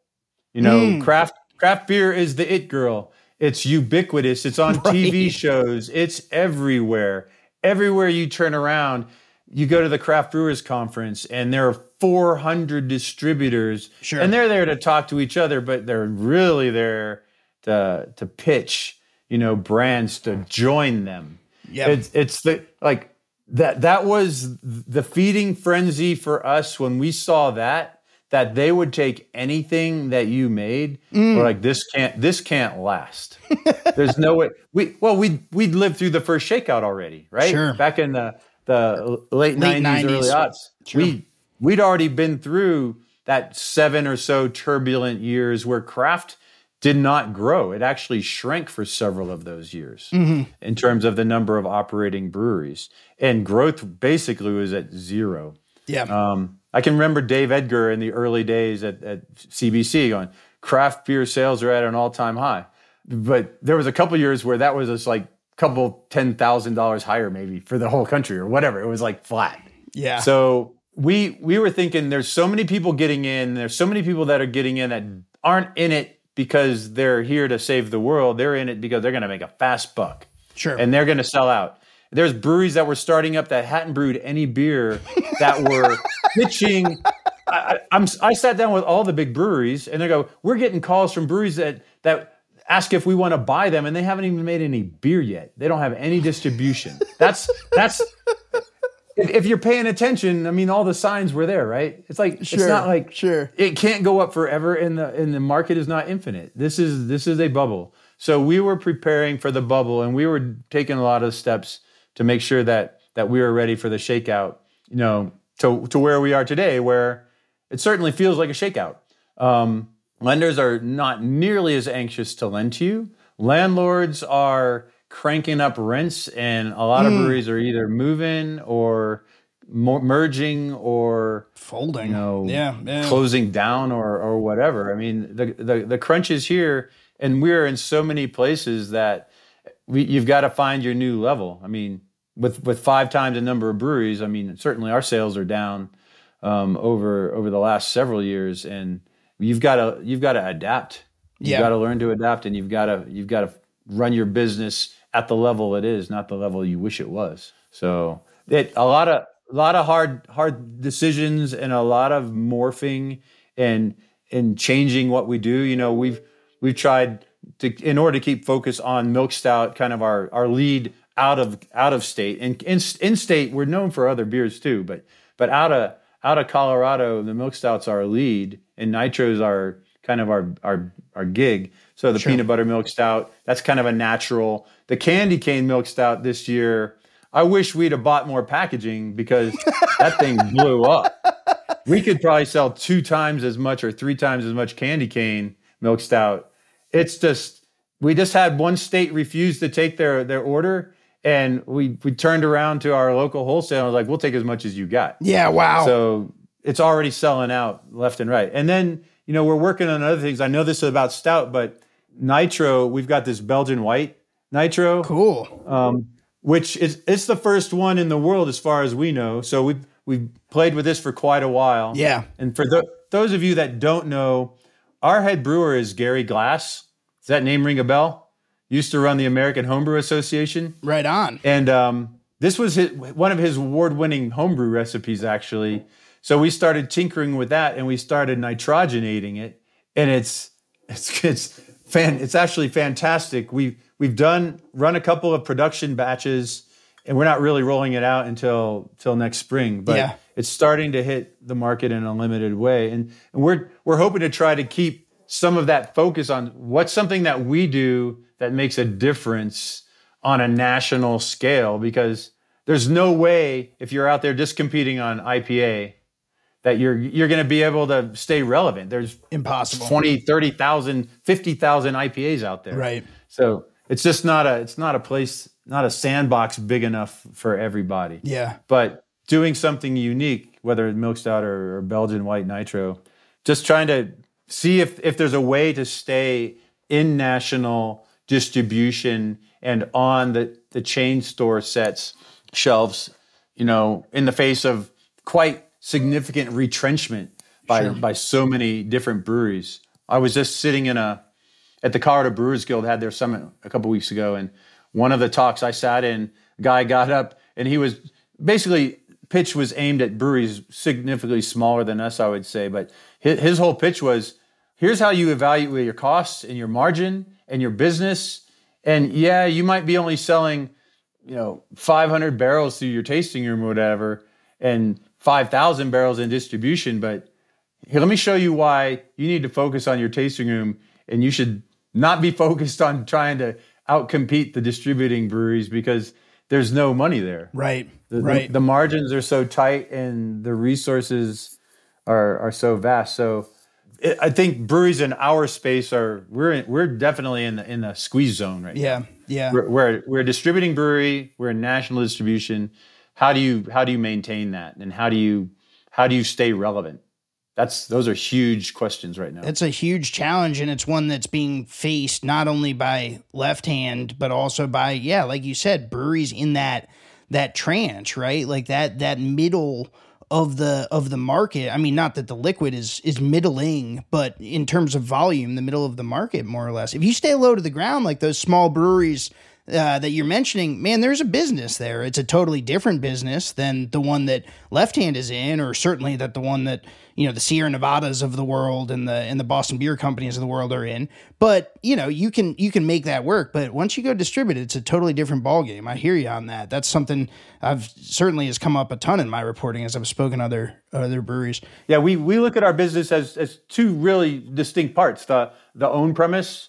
You know, mm. craft craft beer is the it girl. It's ubiquitous. It's on <laughs> right. TV shows. It's everywhere. Everywhere you turn around, you go to the craft brewers conference and there are 400 distributors sure. and they're there to talk to each other but they're really there to to pitch you know brands to join them. Yeah. It's, it's the like that that was the feeding frenzy for us when we saw that that they would take anything that you made mm. like this can't this can't last there's no way we well we we'd lived through the first shakeout already right sure. back in the the late, late 90s, 90s, early aughts. Sure. We we'd already been through that seven or so turbulent years where craft did not grow. It actually shrank for several of those years mm-hmm. in terms of the number of operating breweries. And growth basically was at zero. Yeah. Um, I can remember Dave Edgar in the early days at, at CBC going, craft beer sales are at an all time high. But there was a couple years where that was just like a couple ten thousand dollars higher maybe for the whole country or whatever. It was like flat. Yeah. So we we were thinking there's so many people getting in, there's so many people that are getting in that aren't in it because they're here to save the world. They're in it because they're gonna make a fast buck. Sure. And they're gonna sell out. There's breweries that were starting up that hadn't brewed any beer that were <laughs> pitching. I, I'm, I sat down with all the big breweries and they go, we're getting calls from breweries that that ask if we want to buy them, and they haven't even made any beer yet. They don't have any distribution. That's that's. If, if you're paying attention, I mean, all the signs were there, right? It's like sure, it's not like sure it can't go up forever, and the and the market is not infinite. This is this is a bubble. So we were preparing for the bubble, and we were taking a lot of steps to make sure that that we were ready for the shakeout. You know, to to where we are today, where it certainly feels like a shakeout. Um, Lenders are not nearly as anxious to lend to you. Landlords are cranking up rents, and a lot mm. of hmm. breweries are either moving or merging or folding. You know, yeah, yeah, closing down or or whatever. I mean, the the the crunch is here, and we're in so many places that we, you've got to find your new level. I mean, with with five times the number of breweries, I mean, certainly our sales are down um, over over the last several years, and you've got to you've got to adapt. You've yeah. got to learn to adapt, and you've got to you've got to run your business at the level it is, not the level you wish it was. So it a lot of a lot of hard hard decisions and a lot of morphing and and changing what we do. You know, we've we've tried to in order to keep focus on milk stout, kind of our our lead out of out of state and in, in state we're known for other beers too, but but out of out of Colorado, the milk stouts are lead and nitros are kind of our our our gig. So the sure. peanut butter milk stout, that's kind of a natural. The candy cane milk stout this year, I wish we'd have bought more packaging because <laughs> that thing blew up. We could probably sell two times as much or three times as much candy cane milk stout. It's just we just had one state refuse to take their their order and we we turned around to our local wholesaler and was like, we'll take as much as you got. Yeah, wow. So it's already selling out left and right. And then, you know, we're working on other things. I know this is about stout, but nitro, we've got this Belgian white nitro. Cool. Um, which is it's the first one in the world as far as we know. So we've we've played with this for quite a while. Yeah. And for those of you that don't know, our head brewer is Gary Glass. Does that name ring a bell? Used to run the American Homebrew Association. Right on. And um, this was his, one of his award-winning homebrew recipes, actually. So we started tinkering with that, and we started nitrogenating it, and it's it's it's fan. It's actually fantastic. We we've done run a couple of production batches, and we're not really rolling it out until till next spring. But yeah. it's starting to hit the market in a limited way, and, and we're we're hoping to try to keep some of that focus on what's something that we do that makes a difference on a national scale because there's no way if you're out there just competing on IPA that you're you're going to be able to stay relevant. There's impossible 20, 30,000, 50,000 IPAs out there. Right. So it's just not a it's not a place not a sandbox big enough for everybody. Yeah. But doing something unique, whether it's milk stout or, or Belgian white nitro, just trying to see if if there's a way to stay in national distribution and on the, the chain store sets shelves, you know, in the face of quite significant retrenchment by sure. by so many different breweries. I was just sitting in a at the Colorado Brewers Guild had their summit a couple weeks ago, and one of the talks I sat in, a guy got up and he was basically pitch was aimed at breweries significantly smaller than us, I would say, but his, his whole pitch was here's how you evaluate your costs and your margin and your business. And yeah, you might be only selling, you know, 500 barrels through your tasting room or whatever, and 5,000 barrels in distribution. But here, let me show you why you need to focus on your tasting room, and you should not be <laughs> focused on trying to outcompete the distributing breweries because there's no money there. Right. The, right. The, the margins are so tight, and the resources are are so vast. So I think breweries in our space are we're in, we're definitely in the in the squeeze zone right yeah, now. Yeah, we're, we're we're a distributing brewery. We're a national distribution. How do you how do you maintain that, and how do you how do you stay relevant? That's those are huge questions right now. It's a huge challenge, and it's one that's being faced not only by left hand, but also by yeah, like you said, breweries in that that tranche, right? Like that that middle of the of the market. I mean, not that the liquid is is middling, but in terms of volume, the middle of the market more or less. If you stay low to the ground like those small breweries uh, that you're mentioning, man, there's a business there. It's a totally different business than the one that Left Hand is in, or certainly that the one that you know the Sierra Nevadas of the world and the and the Boston beer companies of the world are in. But you know you can you can make that work. But once you go distribute, it's a totally different ballgame. I hear you on that. That's something I've certainly has come up a ton in my reporting as I've spoken other other breweries. Yeah, we we look at our business as as two really distinct parts: the the own premise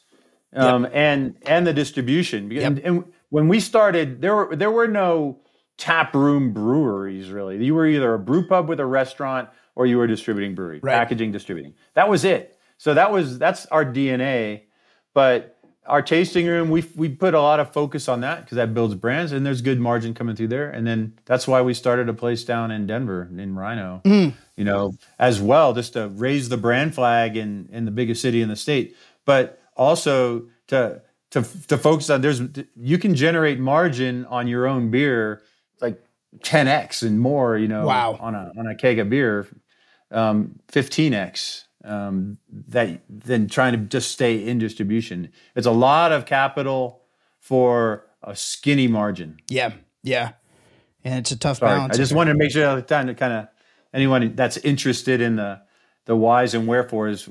um, yep. and and the distribution. Yep. And, and, when we started, there were there were no tap room breweries really. You were either a brew pub with a restaurant or you were distributing brewery, right. packaging, distributing. That was it. So that was that's our DNA. But our tasting room, we we put a lot of focus on that because that builds brands and there's good margin coming through there. And then that's why we started a place down in Denver in RiNo, mm. you know, as well, just to raise the brand flag in in the biggest city in the state. But also to to to focus on there's you can generate margin on your own beer like 10x and more you know wow. on a on a keg of beer um, 15x um, that than trying to just stay in distribution. It's a lot of capital for a skinny margin. Yeah yeah. And it's a tough Sorry, balance i just wanted to make sure time to kind of anyone that's interested in the the whys and wherefores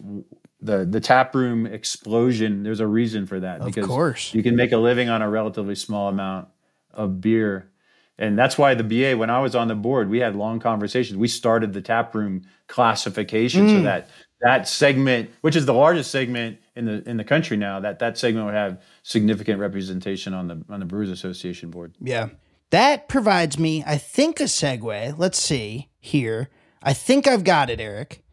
the the tap room explosion. There's a reason for that of because course. you can make a living on a relatively small amount of beer. And that's why the BA, when I was on the board, we had long conversations. We started the tap room classification mm. so that that segment, which is the largest segment in the in the country now, that that segment would have significant representation on the on the Brewers Association board. Yeah. That provides me, I think, a segue. Let's see here. I think I've got it, Eric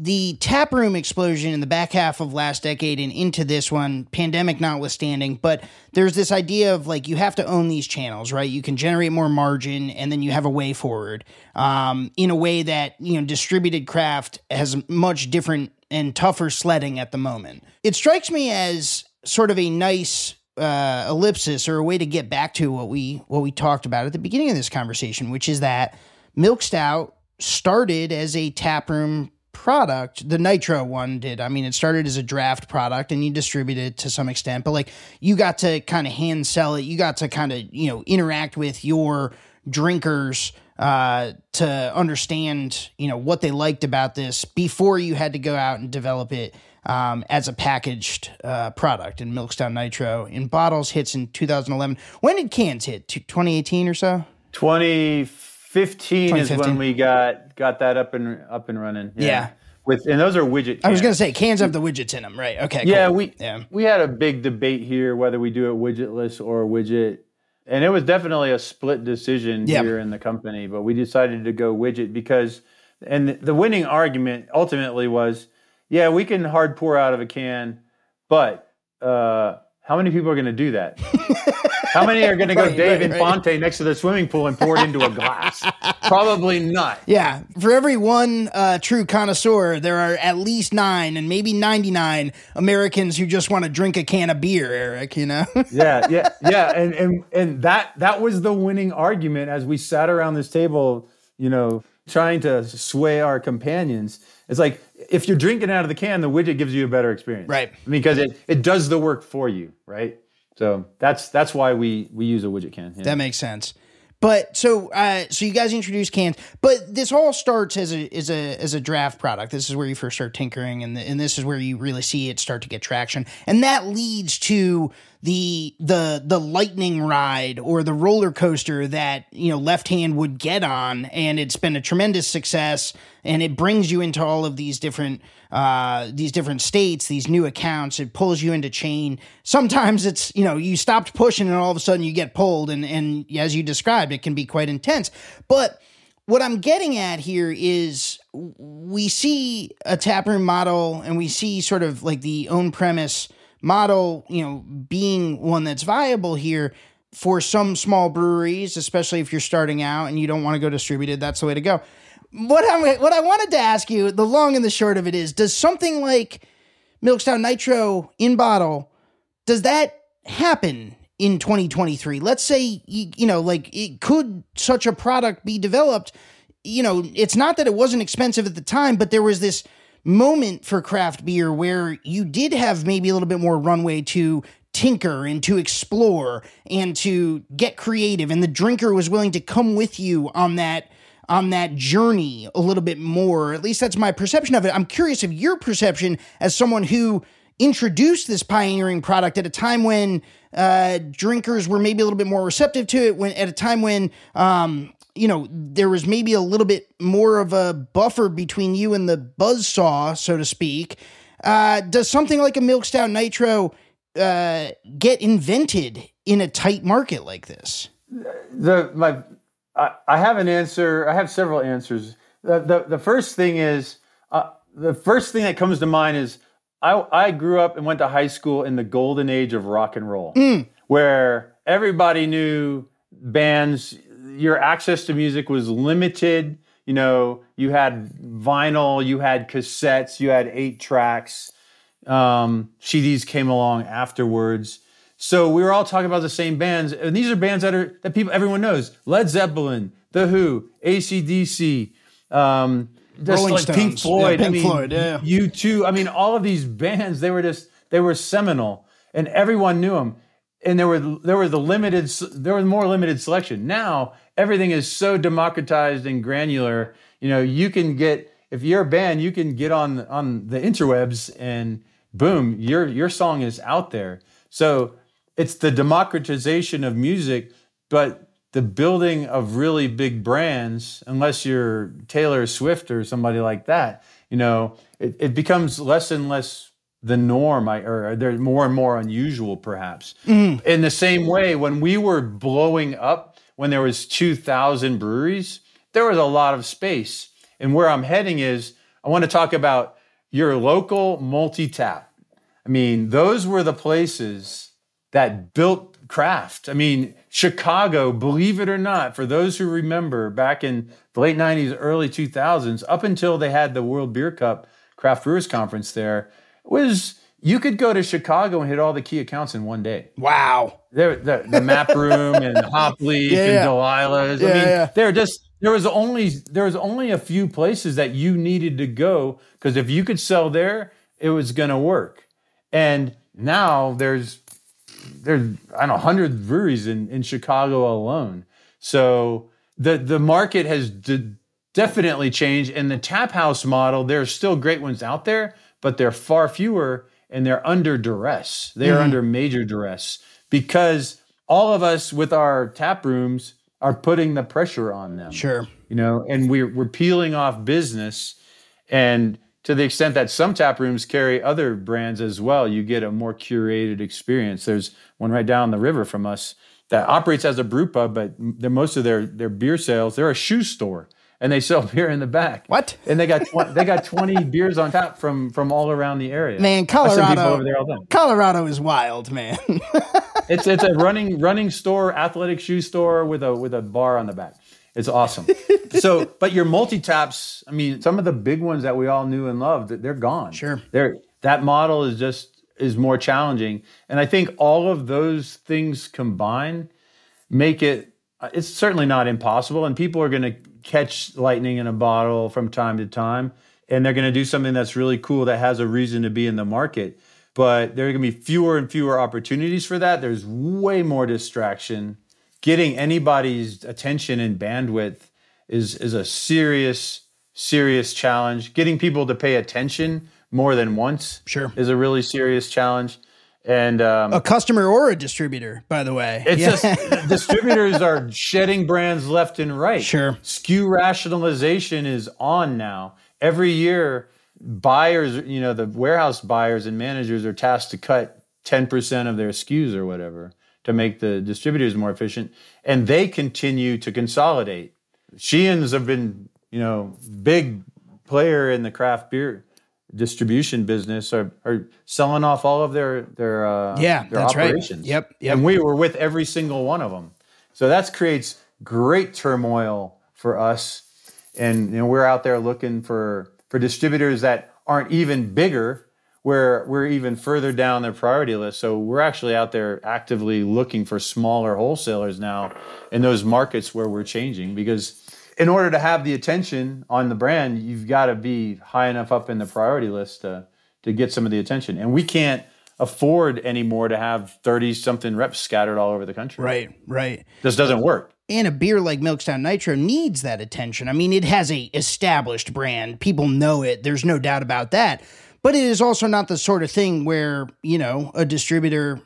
the tap room explosion in the back half of last decade and into this one, pandemic notwithstanding, but there's this idea of like you have to own these channels, right? You can generate more margin and then you have a way forward um, in a way that, you know, distributed craft has much different and tougher sledding at the moment. It strikes me as sort of a nice uh, ellipsis or a way to get back to what we what we talked about at the beginning of this conversation, which is that Milk Stout started as a taproom product, the Nitro one did. I mean, it started as a draft product and you distributed it to some extent, but like you got to kind of hand sell it. You got to kind of, you know, interact with your drinkers uh, to understand, you know, what they liked about this before you had to go out and develop it um, as a packaged uh, product. And Milk Stout Nitro in bottles hits in 2011. When did cans hit? 2018 or so? 20 15 is when we got got that up and up and running. Yeah. yeah. With and those are widget. Cans. I was gonna say cans have the widgets in them, right? Okay. Yeah, cool. we yeah. we had a big debate here whether we do it widgetless or widget, and it was definitely a split decision yep. here in the company. But we decided to go widget because, and the winning argument ultimately was, yeah, we can hard pour out of a can, but uh, how many people are going to do that? <laughs> How many are going to go right, Dave right, Infante right. next to the swimming pool and pour it into a glass? Probably not. Yeah. For every one uh, true connoisseur, there are at least nine and maybe 99 Americans who just want to drink a can of beer, Eric, you know? <laughs> yeah, yeah, yeah. And, and, and that, that was the winning argument as we sat around this table, you know, trying to sway our companions. It's like, if you're drinking out of the can, the widget gives you a better experience. Right. Because it, it does the work for you, right? So that's that's why we we use a widget can. Yeah. That makes sense. But so uh, so you guys introduce cans, but this all starts as a as a as a draft product. This is where you first start tinkering, and the, and this is where you really see it start to get traction, and that leads to the the the lightning ride or the roller coaster that you know left hand would get on and it's been a tremendous success and it brings you into all of these different uh these different states these new accounts it pulls you into chain sometimes it's you know you stopped pushing and all of a sudden you get pulled and and as you described it can be quite intense but what I'm getting at here is we see a taproom model and we see sort of like the own premise model, you know, being one that's viable here for some small breweries, especially if you're starting out and you don't want to go distributed, that's the way to go. What I what I wanted to ask you, the long and the short of it is, does something like Milk Stout Nitro in bottle, does that happen in 2023? Let's say you, you know, like it could such a product be developed, you know, it's not that it wasn't expensive at the time, but there was this moment for craft beer where you did have maybe a little bit more runway to tinker and to explore and to get creative and the drinker was willing to come with you on that on that journey a little bit more at least that's my perception of it i'm curious of your perception as someone who introduced this pioneering product at a time when uh, drinkers were maybe a little bit more receptive to it when at a time when um, you know, there was maybe a little bit more of a buffer between you and the buzz saw, so to speak. Uh, does something like a Milk Stout Nitro uh, get invented in a tight market like this? The my, I, I have an answer. I have several answers. The the, the first thing is uh, the first thing that comes to mind is I I grew up and went to high school in the golden age of rock and roll, mm. where everybody knew bands your access to music was limited. You know, you had vinyl, you had cassettes, you had eight tracks. Um, CDs came along afterwards. So we were all talking about the same bands, and these are bands that are that people everyone knows: Led Zeppelin, The Who, ACDC, um, just Rolling like Stones. Pink Floyd. Yeah, Pink I mean, Floyd, yeah. U2. I mean, all of these bands they were just they were seminal, and everyone knew them. And there were there were the limited there was more limited selection. Now everything is so democratized and granular. You know, you can get if you're a band, you can get on on the interwebs and boom, your your song is out there. So it's the democratization of music but the building of really big brands, unless you're Taylor Swift or somebody like that, you know, it, it becomes less and less the norm, or they're more and more unusual, perhaps. Mm. In the same way, when we were blowing up, when there was 2,000 breweries, there was a lot of space. And where I'm heading is, I want to talk about your local multi-tap. I mean, those were the places that built craft. I mean, Chicago, believe it or not, for those who remember back in the late 90s, early 2000s, up until they had the World Beer Cup Craft Brewers Conference there, was you could go to Chicago and hit all the key accounts in one day. Wow. There, the, the map room and <laughs> Hopleaf yeah, and Delilah's. Yeah, I mean, yeah. they're just there was only there was only a few places that you needed to go because if you could sell there, it was going to work. And now there's there's I don't know hundred breweries in in Chicago alone. So the the market has de- definitely changed. And the tap house model, there are still great ones out there, but they're far fewer and they're under duress. They are mm-hmm. under major duress because all of us with our tap rooms are putting the pressure on them. Sure. You know, and we're we're peeling off business and to the extent that some tap rooms carry other brands as well, you get a more curated experience. There's one right down the river from us that operates as a brew pub, but most of their their beer sales, they're a shoe store and they <laughs> sell beer in the back. What? And they got tw- they got <laughs> twenty beers on tap from from all around the area. Man, Colorado. Colorado is wild, man. it's it's a <laughs> running running store, athletic shoe store with a with a bar on the back. It's awesome. <laughs> so, but your multi taps, I mean, some of the big ones that we all knew and loved, they're gone. Sure. They're that model is just is more challenging, and I think all of those things combined make it. Uh, it's certainly not impossible, and people are going to catch lightning in a bottle from time to time and they're going to do something that's really cool that has a reason to be in the market but there are going to be fewer and fewer opportunities for that there's way more distraction getting anybody's attention and bandwidth is is a serious serious challenge getting people to pay attention more than once sure is a really serious challenge and um, a customer or a distributor, by the way. It's yeah. just <laughs> distributors are shedding brands left and right. Sure. SKU rationalization is on now. Every year, buyers, you know, the warehouse buyers and managers are tasked to cut 10% of their SKUs or whatever to make the distributors more efficient. And they continue to consolidate. Sheehan's have been, you know, big player in the craft beer distribution business are, are selling off all of their their uh, yeah their that's operations. Right. Yep, yep. And we were with every single one of them. So that creates great turmoil for us. And you know we're out there looking for for distributors that aren't even bigger where we're even further down their priority list. So we're actually out there actively looking for smaller wholesalers now in those markets where we're changing because in order to have the attention on the brand, you've got to be high enough up in the priority list to to get some of the attention. And we can't afford anymore to have 30 something reps scattered all over the country. Right, right. This doesn't work. And a beer like Milk Stout Nitro needs that attention. I mean, it has a established brand. People know it. There's no doubt about that. But it is also not the sort of thing where, you know, a distributor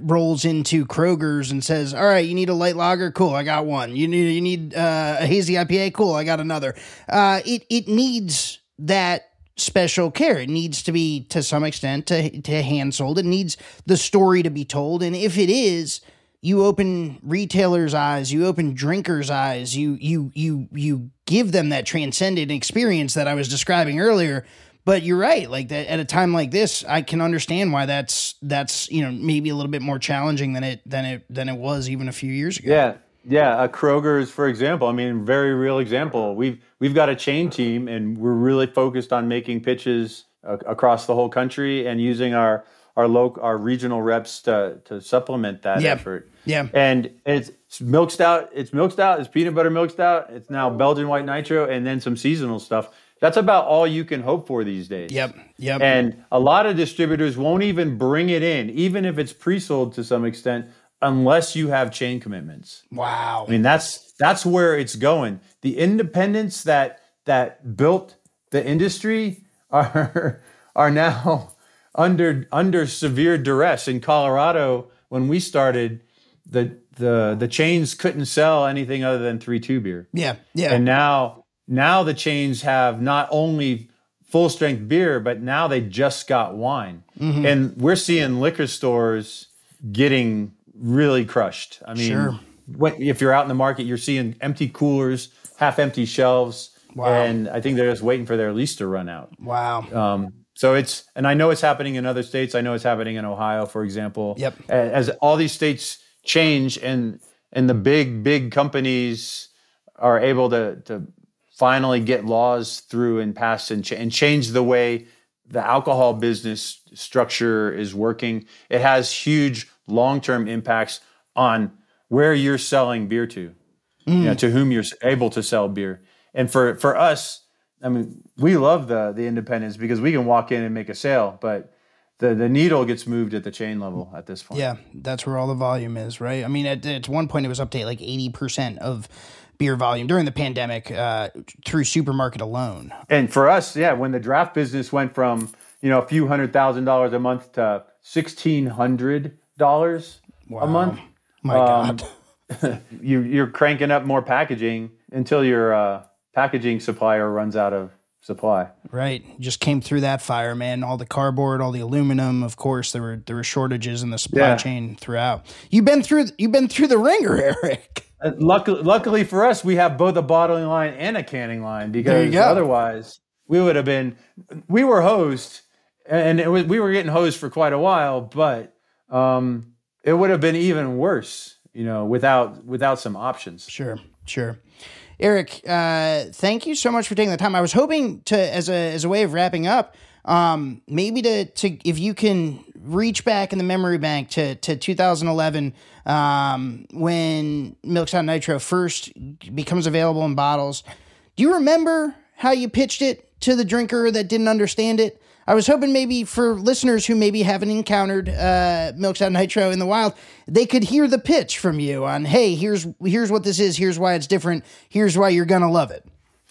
rolls into Kroger's and says, "All right, you need a light lager, cool, I got one. You need you need uh, a hazy IPA, cool, I got another." Uh, it it needs that special care. It needs to be to some extent to to hand sold. It needs the story to be told, and if it is. You open retailers' eyes, you open drinkers' eyes, you you you you give them that transcendent experience that I was describing earlier but you're right. Like that at a time like this, I can understand why that's that's you know maybe a little bit more challenging than it than it than it was even a few years ago. Yeah, yeah. Kroger's, for example. I mean, very real example. We've we've got a chain team, and we're really focused on making pitches uh, across the whole country and using our our local our regional reps to to supplement that yep. effort. Yeah. And it's milk stout. It's milk stout. It's peanut butter milk stout. It's now Belgian white nitro, and then some seasonal stuff that's about all you can hope for these days. Yep. Yep. And a lot of distributors won't even bring it in, even if it's pre-sold to some extent, unless you have chain commitments. Wow. I mean, that's that's where it's going. The independents that that built the industry are <laughs> are now <laughs> under under severe duress. In Colorado, when we started, the the the chains couldn't sell anything other than three two beer. Yeah, yeah. And now now the chains have not only full strength beer, but now they just got wine. Mm-hmm. And we're seeing liquor stores getting really crushed. I mean, sure. what, if you're out in the market, you're seeing empty coolers, half empty shelves. Wow. And I think they're just waiting for their lease to run out. Wow. Um, so it's, and I know it's happening in other states. I know it's happening in Ohio, for example. Yep. As all these states change and and the big big companies are able to to finally get laws through and pass and, ch- and change the way the alcohol business structure is working. It has huge long term impacts on where you're selling beer to, mm. you know, mm. to whom you're able to sell beer. And for for us, I mean, we love the the independents because we can walk in and make a sale, but the the needle gets moved at the chain level at this point. Yeah, that's where all the volume is, right? I mean, at, at one point it was up to like eighty percent of beer volume during the pandemic uh, through supermarket alone. And for us, yeah, when the draft business went from you know a few hundred thousand dollars a month to sixteen hundred dollars wow. a month, my um, God, <laughs> you you're cranking up more packaging until your uh, packaging supplier runs out of supply. Right. Just came through that fire, man. All the cardboard, all the aluminum. Of course, there were there were shortages in the supply yeah. chain throughout. You've been through you've been through the ringer, <laughs> Eric. Uh, luckily, luckily for us, we have both a bottling line and a canning line because otherwise we would have been we were hosed and it was, we were getting hosed for quite a while, but um, it would have been even worse, you know, without without some options. Sure, sure. Eric, uh, thank you so much for taking the time. I was hoping to, as a as a way of wrapping up, um, maybe to to if you can reach back in the memory bank to to 2011 um, when Milk Stout Nitro first becomes available in bottles. Do you remember how you pitched it to the drinker that didn't understand it? I was hoping maybe for listeners who maybe haven't encountered uh, Milk Stout Nitro in the wild, they could hear the pitch from you on, hey, here's here's what this is, here's why it's different, here's why you're gonna love it.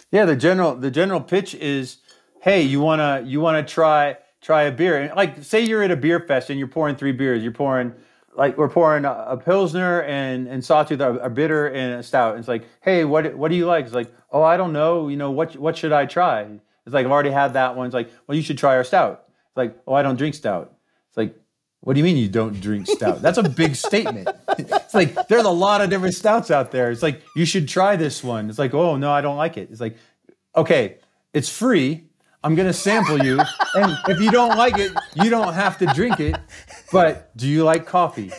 Yeah, the general the general pitch is, hey, you wanna you wanna try try a beer, and like say you're at a beer fest and you're pouring three beers, you're pouring like we're pouring a, a pilsner and and sawtooth, a, a bitter and a stout. And it's like, hey, what what do you like? It's like, oh, I don't know. You know, what what should I try? It's like I've already had that one. It's like, well, you should try our stout. It's like, oh, I don't drink stout. It's like, what do you mean you don't drink stout? That's a big <laughs> statement. It's like there's a lot of different stouts out there. It's like you should try this one. It's like, oh no, I don't like it. It's like, okay, it's free. I'm gonna sample you, and if you don't like it, you don't have to drink it. But do you like coffee?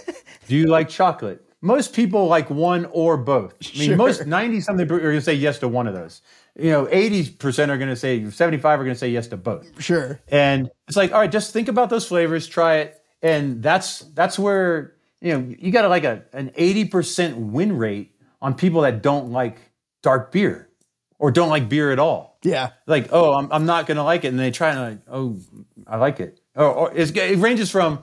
Do you like chocolate? Most people like one or both. I mean, sure. most ninety something are gonna say yes to one of those you know, 80% are going to say, 75 are going to say yes to both. Sure. And it's like, all right, just think about those flavors, try it. And that's, that's where, you know, you got like a, an 80% win rate on people that don't like dark beer or don't like beer at all. Yeah. Like, oh, I'm, I'm not going to like it. And they try and like, oh, I like it. Or, or it ranges from,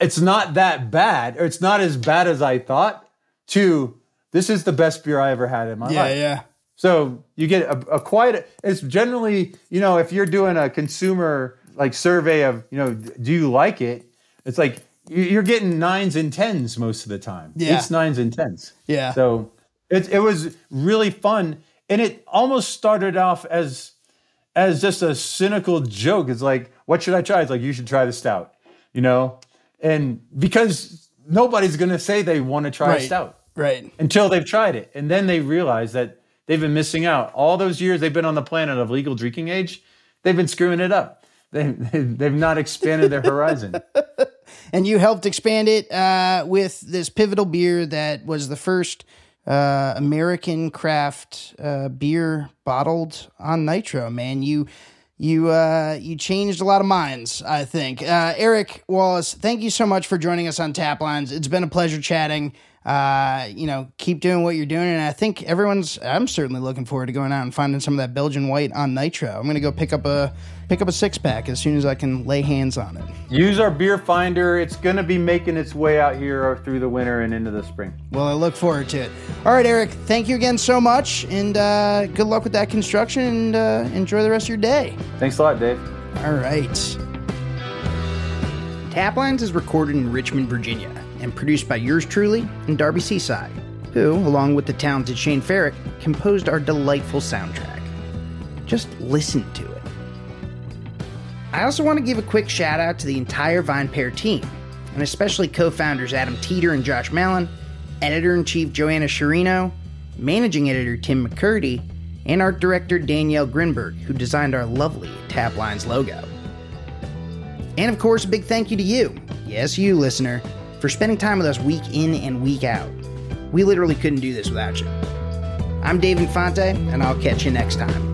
it's not that bad or it's not as bad as I thought to, this is the best beer I ever had in my yeah, life. Yeah, yeah. So you get a, a quite. It's generally, you know, if you're doing a consumer like survey of, you know, do you like it? It's like you're getting nines and tens most of the time. Yeah, it's nines and tens. Yeah. So it it was really fun, and it almost started off as as just a cynical joke. It's like, what should I try? It's like you should try the stout, you know, and because nobody's gonna say they want to try right. a stout, right? Until they've tried it, and then they realize that They've been missing out. All those years they've been on the planet of legal drinking age, they've been screwing it up. They, <laughs> they've not expanded their horizon. <laughs> and you helped expand it uh, with this pivotal beer that was the first uh, American craft uh, beer bottled on nitro. Man, you you uh, you changed a lot of minds. I think. Uh, Eric Wallace, thank you so much for joining us on Tap Lines. It's been a pleasure chatting uh, you know, keep doing what you're doing. And I think everyone's, I'm certainly looking forward to going out and finding some of that Belgian white on Nitro. I'm going to go pick up a, pick up a six pack as soon as I can lay hands on it. Use our beer finder. It's going to be making its way out here through the winter and into the spring. Well, I look forward to it. All right, Eric, thank you again so much. And uh, good luck with that construction and uh, enjoy the rest of your day. Thanks a lot, Dave. All right. Taplines is recorded in Richmond, Virginia and produced by yours truly and Darby Cicci, who, along with the talented Shane Ferrick, composed our delightful soundtrack. Just listen to it. I also want to give a quick shout out to the entire VinePair team, and especially co founders Adam Teeter and Josh Malin, editor in chief Joanna Sciarrino, managing editor Tim McKirdy, and art director Danielle Grinberg, who designed our lovely Taplines logo. And of course, a big thank you to you, yes, you listener, for spending time with us week in and week out. We literally couldn't do this without you. I'm Dave Infante, and I'll catch you next time.